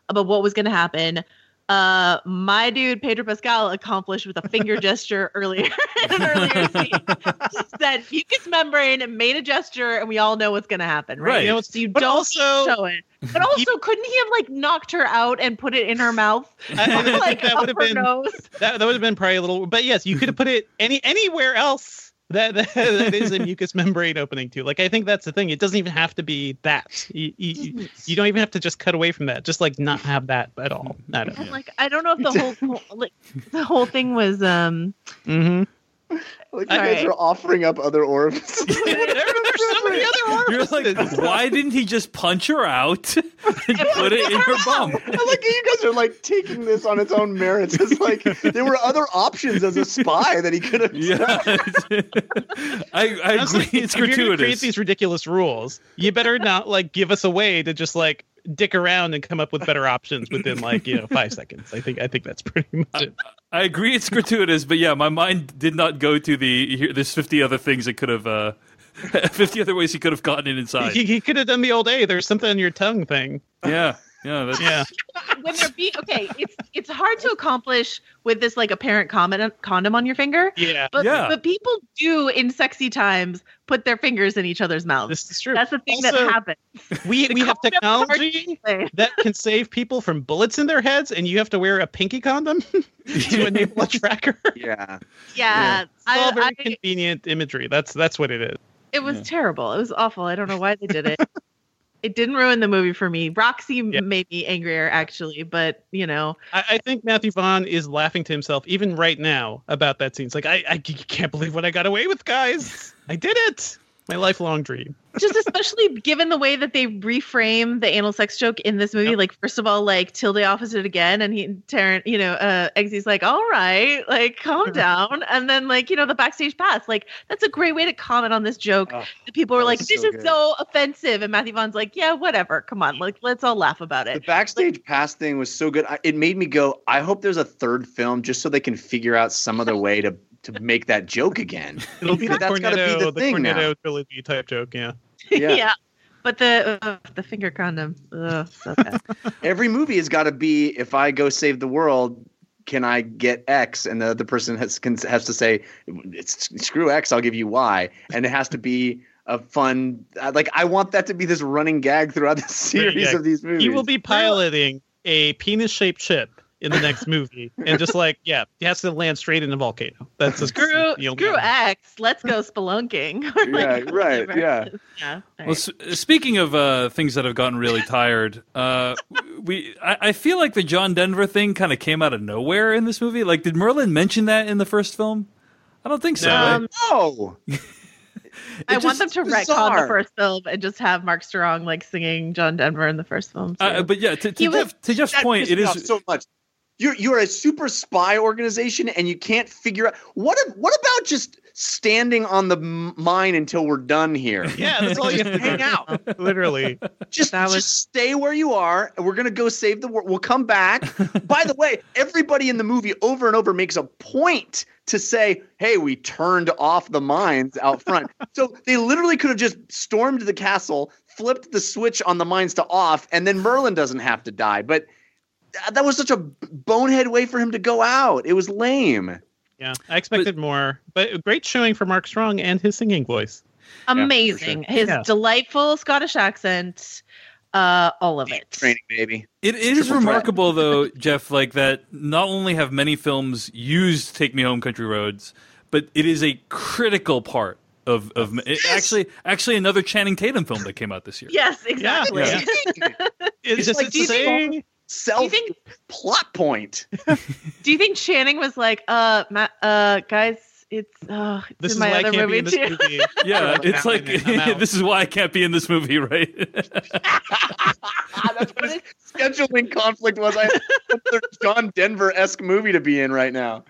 about what was going to happen. Uh, my dude Pedro Pascal accomplished with a finger *laughs* gesture earlier *laughs* in an earlier *laughs* scene. Just said mucus membrane made a gesture, and we all know what's going to happen, right? Right. You know, So you but don't also- show it. But also, couldn't he have like knocked her out and put it in her mouth, I, I think like that would have been nose? that, that would have been probably a little. But yes, you could have put it any anywhere else. That, that, *laughs* that is a mucous membrane opening too. Like I think that's the thing. It doesn't even have to be that. You, you, you don't even have to just cut away from that. Just like not have that at all. I don't. And, like I don't know if the whole, *laughs* whole like the whole thing was um Mm-hmm. *laughs* Like you All guys right. are offering up other orifices. *laughs* There's so many *laughs* other orbs. You're like, why didn't he just punch her out and put it in her bum? I like you guys are like taking this on its own merits. It's like there were other options as a spy that he could have. Yeah, I, I Honestly, agree. It's if you're gonna create these ridiculous rules, you better not like give us a way to just like dick around and come up with better options within like you know five *laughs* seconds. I think I think that's pretty much it. I agree it's gratuitous, but yeah, my mind did not go to the here, there's 50 other things it could have uh *laughs* 50 other ways he could have gotten it inside. He, he could have done the old "Hey, there's something on your tongue" thing. Yeah. *laughs* Yeah, that's Yeah, when there be okay, it's it's hard to accomplish with this like apparent condom condom on your finger. yeah. But Yeah. but people do in sexy times put their fingers in each other's mouths. This is true. That's the thing Also, that happens. We The we have technology *laughs* that can save people from bullets in their heads, and you have to wear a pinky condom *laughs* to enable a tracker. *laughs* Yeah. Yeah, It's all I, very I, convenient imagery. That's that's what it is. it was Yeah. terrible. It was awful. I don't know why they did it. It didn't ruin the movie for me. Roxy Yeah. made me angrier actually, but you know, I, I think Matthew Vaughn is laughing to himself even right now about that scene. It's like I, I can't believe what I got away with, guys. I did it. My lifelong dream. just especially *laughs* given the way that they reframe the anal sex joke in this movie. Yep. Like, first of all, like Tilde offers it again, and he Taryn, you know, uh, Eggsy's like, "All right, like, calm down," and then like, you know, the backstage pass. Like, that's a great way to comment on this joke. Oh, that people were like, "This so is good. so offensive," and Matthew Vaughn's like, "Yeah, whatever. Come on, like, let's all laugh about it. The it." backstage pass thing was so good. I, it made me go. I hope there's a third film just so they can figure out some other *laughs* way to to make that joke again. *laughs* It'll be the That's gotta be the the, thing now. Cornetto trilogy type joke. *laughs* Yeah. Yeah. But the uh, the finger condom, ugh, so *laughs* bad. Every movie has got to be if I go save the world, can I get X? And the other person has can, has to say, it's, screw X, I'll give you Y, and it has to be a fun. Like I want that to be this running gag throughout the series gag. of these movies. He will be piloting a penis-shaped ship in the next movie, and just like yeah, he has to land straight in a volcano. That's a Screw, the only screw. X. Let's go spelunking. *laughs* Or, like, Yeah, right, yeah. Yeah. all Well, right. s- speaking of uh, things that have gotten really *laughs* tired, uh, we I, I feel like the John Denver thing kind of came out of nowhere in this movie. Like, did Merlin mention that in the first film? I don't think so. No. right? Um, Oh, *laughs* I want them just to retcon the first film and just have Mark Strong like singing John Denver in the first film. Uh, but yeah, to, to, He was- to Jeff's point, pissed it me is off so much. You're you're a super spy organization, and you can't figure out what. What about just standing on the mine until we're done here? *laughs* Yeah, that's all you have to hang out. Literally. Just, That was- just stay where you are. and We're gonna go save the world. We'll come back. By the way, everybody in the movie over and over makes a point to say, "Hey, we turned off the mines out front." *laughs* so they literally could have just stormed the castle, flipped the switch on the mines to off, and then Merlin doesn't have to die. But th- that was such a bonehead way for him to go out. It was lame. Yeah, I expected more, but great showing for Mark Strong and his singing voice. Amazing. His Yeah. delightful Scottish accent, uh, all of it. Training baby. It, it is remarkable, though, Jeff, like that. Not only have many films used "Take Me Home, Country Roads," but it is a critical part of of it, actually actually another Channing Tatum film that came out this year. Yes, exactly. Yeah. *laughs* It's It's just like, it's do you think- saying Self think- plot point. *laughs* Do you think Channing was like, uh, ma- uh, guys, it's uh, it's this in is my why I other can't movie be in this too. movie. *laughs* Yeah, it's like *laughs* this is why I can't be in this movie, right? That's what his scheduling conflict was. I had a John Denver esque movie to be in right now.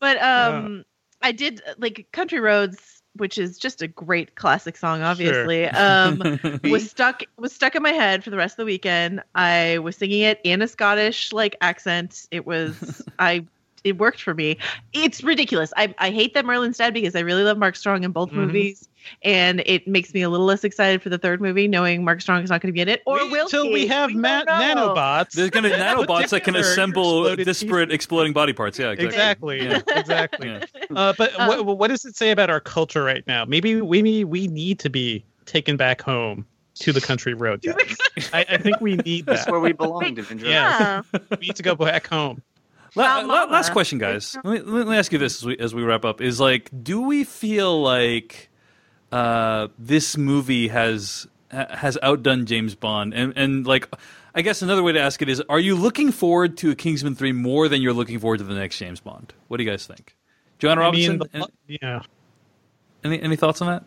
But um, I did uh, like Country Roads, which is just a great classic song, obviously. Um, *laughs* was stuck was stuck in my head for the rest of the weekend. I was singing it in a Scottish like accent. It was *laughs* I it worked for me. It's ridiculous. I I hate that Merlin's dead because I really love Mark Strong in both Mhm. movies. And it makes me a little less excited for the third movie, knowing Mark Strong is not going to be in it. Or Wait will until he? we have don't ma- know. nanobots. There's gonna Put *laughs* nanobots that can assemble exploded disparate exploding body parts. Yeah, exactly. Exactly. Yeah. *laughs* Exactly. Yeah. Uh, but Um, what, what does it say about our culture right now? Maybe we we need to be taken back home to the country road. *laughs* guys. I, I think we need That's where we belong, Devindra. Yeah. Yeah. We need to go back home. La- Wow, la- last question, guys. Let me, let me ask you this as we, as we wrap up: Is like, do we feel like uh, this movie has has outdone James Bond? And and like, I guess another way to ask it is: Are you looking forward to a Kingsman three more than you're looking forward to the next James Bond? What do you guys think? Joanna I mean, Robinson, the, yeah. any any thoughts on that?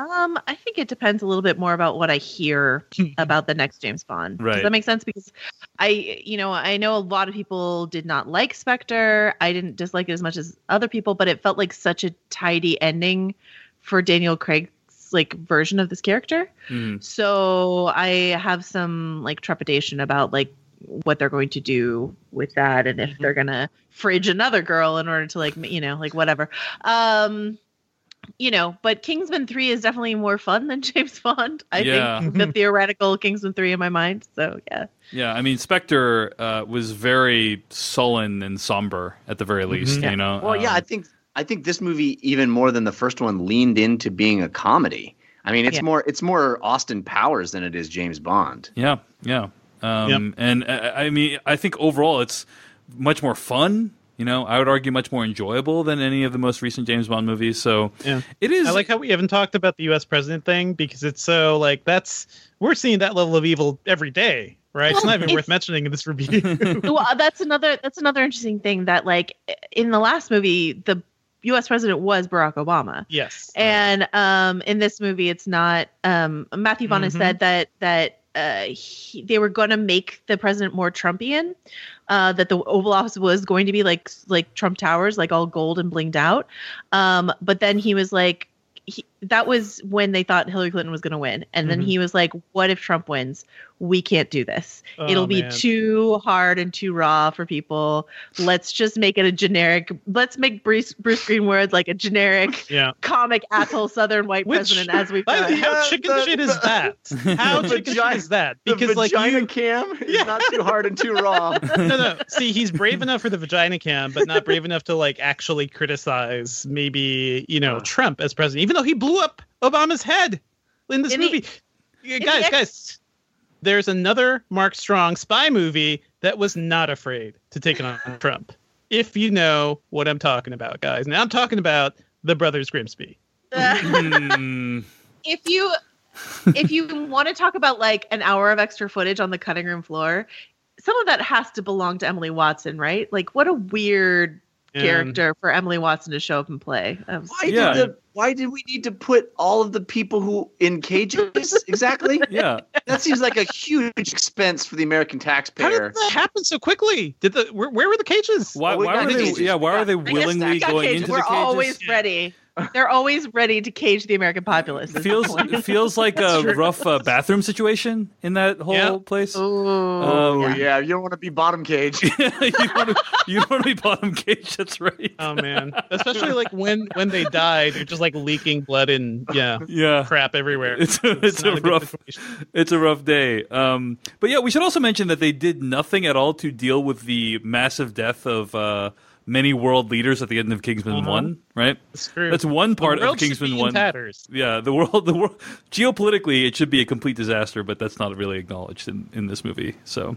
Um, I think it depends a little bit more about what I hear *laughs* about the next James Bond. Right. Does that make sense? Because I, you know, I know a lot of people did not like Spectre. I didn't dislike it as much as other people, but it felt like such a tidy ending for Daniel Craig's like version of this character. Mm. So I have some like trepidation about like what they're going to do with that and if they're gonna fridge another girl in order to like you know like whatever um you know but kingsman 3 is definitely more fun than *laughs* james bond i Yeah. think the theoretical kingsman 3 in my mind so yeah Yeah, I mean, Spectre uh, was very sullen and somber at the very least. Mhm. You know. Well, yeah, Um, I think I think this movie even more than the first one leaned into being a comedy. I mean, it's Yeah. more it's more Austin Powers than it is James Bond. Yeah, yeah. Um, And uh, I mean, I think overall it's much more fun. You know, I would argue much more enjoyable than any of the most recent James Bond movies. So Yeah. it is. I like how we haven't talked about the U.S. president thing because it's so like that's we're seeing that level of evil every day, right? it's not even worth mentioning in this review. *laughs* *laughs* well that's another that's another interesting thing that like in the last movie the us president was barack obama yes. and um in this movie it's not um matthew vaughn has Mhm. said that that uh he, they were going to make the president more trumpian uh that the oval office was going to be like like trump towers like all gold and blinged out um but then he was like he, that was when they thought Hillary Clinton was going to win, and then Mhm. he was like, "What if Trump wins? We can't do this. Oh, It'll be man. too hard and too raw for people. Let's just make it a generic. Let's make Bruce Bruce Greenwood like a generic *laughs* Yeah. comic asshole Southern white Which- president as we've By done." how Yeah, chicken the- shit is that? *laughs* How the chicken shit is that? The Because like vagina you, cam is Yeah. not too hard and too raw. *laughs* no, no. See, he's brave enough for the vagina cam, but not brave enough to like actually criticize maybe you know Uh. Trump as president, even though he blew up Obama's head in this In movie. Yeah, in guys, the ex- guys, there's another Mark Strong spy movie that was not afraid to take on *laughs* Trump. If you know what I'm talking about, guys. Now I'm talking about the Brothers Grimsby. Hmm. if you if you want to talk about like an hour of extra footage on the cutting room floor, some of that has to belong to Emily Watson, right? Like, what a weird And- character for Emily Watson to show up and play. That was- Why Yeah. did the why did we need to put all of the people who in cages exactly? *laughs* yeah. That seems like a huge expense for the American taxpayer. How taxpayer. did that happen so quickly? Did the where, where were the cages? Why, Well, we why got are they? cages. Yeah, why are they We got willingly stacked going cages. into We're the cages? always ready. *laughs* They're always ready to cage the American populace. is feels it feels like a rough uh, bathroom situation in that whole Yeah. place. Ooh, Oh yeah. yeah, you don't want to be bottom cage. *laughs* you don't want to you want to be bottom cage. That's right. Oh man, *laughs* especially like when when they die, they're just like leaking blood and yeah, yeah. crap everywhere. It's a, it's a not good rough it's a rough day. Um, but yeah, we should also mention that they did nothing at all to deal with the massive death of uh, many world leaders at the end of Kingsman Uh-huh. One. Right? It's true. That's one part the world of Kingsman be in One. tatters. Yeah, the world, the world, geopolitically, it should be a complete disaster, but that's not really acknowledged in, in this movie. So,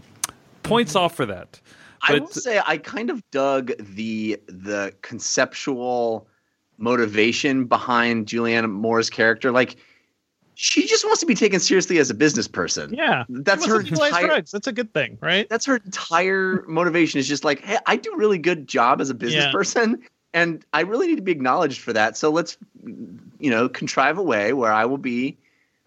points off for that. I will say I kind of dug the the conceptual motivation behind Julianne Moore's character. Like she just wants to be taken seriously as a business person. Yeah, That's her wants to legalize entire drugs. That's a good thing, right? that's her entire motivation is just like, hey, I do a really good job as a business Yeah. person, and I really need to be acknowledged for that. So let's, you know, contrive a way where I will be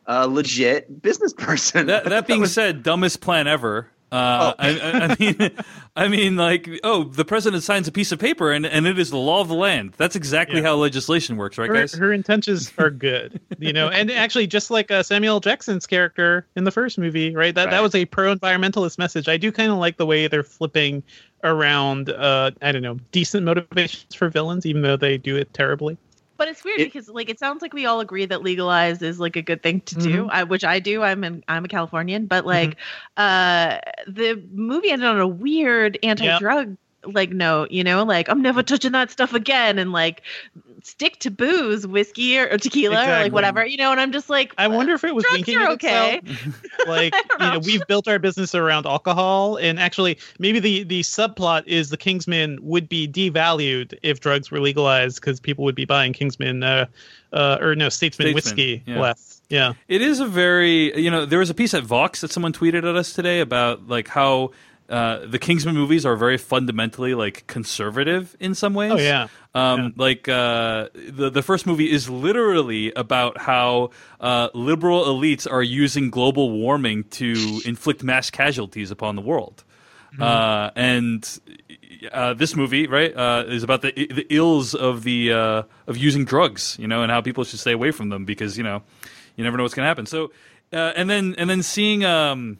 a legit business person. That that *laughs* being said, dumbest plan ever. Uh, I, I, I mean, *laughs* I mean, like, oh, the president signs a piece of paper, and, and it is the law of the land. That's exactly Yeah. how legislation works, right, Her, guys? her intentions are good, you know, and *laughs* actually, just like uh, Samuel Jackson's character in the first movie, right? That that was a pro-environmentalist message. I do kind of like the way they're flipping around. Uh, I don't know, decent motivations for villains, even though they do it terribly. But it's weird It- because like it sounds like we all agree that legalized is like a good thing to do, Mm-hmm. I, which I do. I'm an I'm a Californian, but like uh the movie ended on a weird anti-drug like note, you know, like I'm never touching that stuff again and like stick to booze, whiskey or, or tequila or like whatever, you know, and I'm just like I wonder if it was drugs winking at okay. itself. *laughs* *laughs* like I you know know. we've built our business around alcohol and actually maybe the the subplot is the kingsman would be devalued if drugs were legalized because people would be buying kingsman uh uh or no statesman, Statesman, whiskey yeah. less yeah It is a very, you know, there was a piece at Vox that someone tweeted at us today about like how uh, the Kingsman movies are very fundamentally like conservative in some ways. Oh, yeah. Um, Yeah. Like uh, the the first movie is literally about how uh, liberal elites are using global warming to inflict mass casualties upon the world. Uh, and uh, this movie, right, uh, is about the the ills of the uh, of using drugs, you know, and how people should stay away from them because you know you never know what's going to happen. So, uh, and then and then seeing um,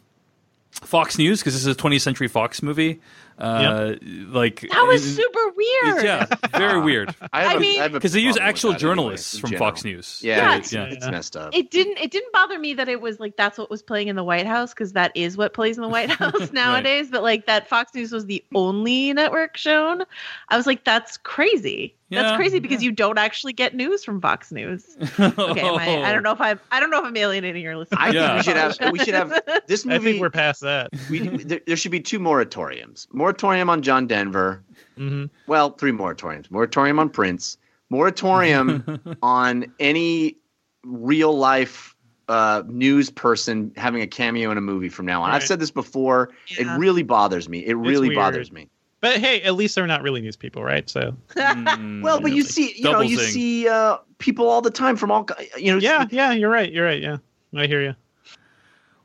Fox News because this is a 20th Century Fox movie, uh, like That was it- super weird. yeah, very weird I, have I a- mean- because they use actual that anyway, journalists from general. Fox News. Yeah, Yeah. it's, Yeah. it's messed up. It didn't it didn't bother me that it was like that's what was playing in the White House because that is what plays in the White *laughs* House nowadays. But like that Fox News was the only network shown. I was like, that's crazy. Yeah, that's crazy because you don't actually get news from Fox News. *laughs* Okay, am I, I don't know if I'm I don't know if I'm alienating your listeners. I Yeah. think we should have we should have *laughs* this movie. i think we're past that we, there, there should be two moratoriums. Moratorium on John Denver. hmm Well, three moratoriums. Moratorium on Prince. Moratorium *laughs* on any real life uh, news person having a cameo in a movie from now on. I've said this before. Yeah. It really bothers me. It really weird. bothers me. but hey at least they're not really news people right so *laughs* Mm, Well, but you Really. see, you know, you zing. see uh, people all the time from all, you know, yeah yeah you're right you're right yeah i hear you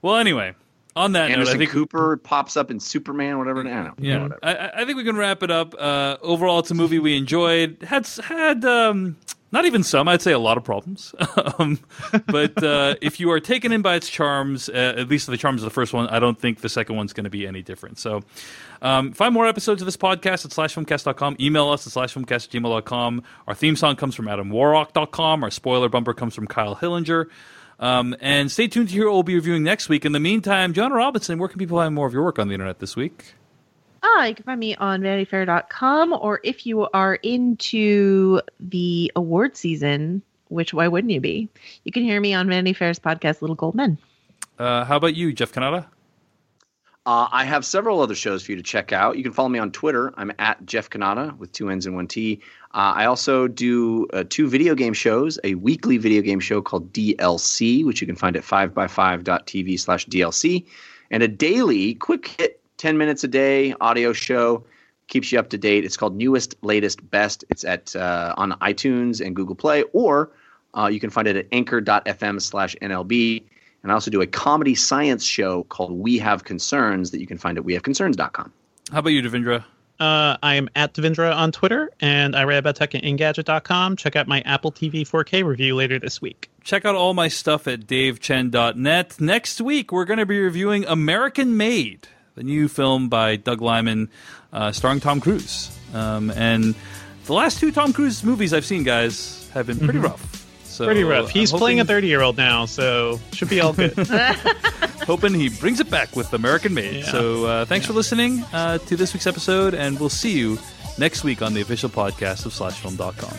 well, anyway, on that note, Anderson I think Cooper pops up in Superman, whatever. I don't. Yeah, whatever. I, I- think we can wrap it up. Uh, overall, it's a movie we enjoyed. Had had um, Not even some, I'd say a lot of problems. *laughs* um, but uh, if you are taken in by its charms, uh, at least the charms of the first one, I don't think the second one's going to be any different. So um, find more episodes of this podcast at slashfilmcast.com. Email us at slashfilmcast at gmail.com. Our theme song comes from adamwarrock.com. Our spoiler bumper comes from Kyle Hillinger. Um, and stay tuned to hear what we'll be reviewing next week. In the meantime, Joanna Robinson, where can people find more of your work on the internet this week? Ah, you can find me on vanityfair.com, or if you are into the award season, which why wouldn't you be? You can hear me on Vanity Fair's podcast, Little Gold Men. Uh, how about you, Jeff Cannata? Uh, I have several other shows for you to check out. You can follow me on Twitter. I'm at Jeff Cannata with two N's and one T. Uh, I also do uh, two video game shows, a weekly video game show called DLC, which you can find at 5by5.tv slash DLC, and a daily quick hit 10 minutes a day audio show. Keeps you up to date. It's called Newest, Latest, Best. It's at uh, on iTunes and Google Play, or uh, you can find it at anchor.fm slash NLB. And I also do a comedy science show called We Have Concerns that you can find at wehaveconcerns.com. How about you, Devindra? Uh, I am at Devindra on Twitter, and I write about tech at Engadget.com. Check out my Apple TV 4K review later this week. Check out all my stuff at davechen.net. Next week, we're going to be reviewing American Made, the new film by Doug Liman, uh, starring Tom Cruise. Um, and the last two Tom Cruise movies I've seen, guys, have been pretty Mhm. rough. So pretty rough. He's hoping... playing a 30 year old now, so should be all good. *laughs* *laughs* hoping he brings it back with American Made. Yeah. So uh, thanks yeah. for listening uh, to this week's episode, and we'll see you next week on the official podcast of SlashFilm.com.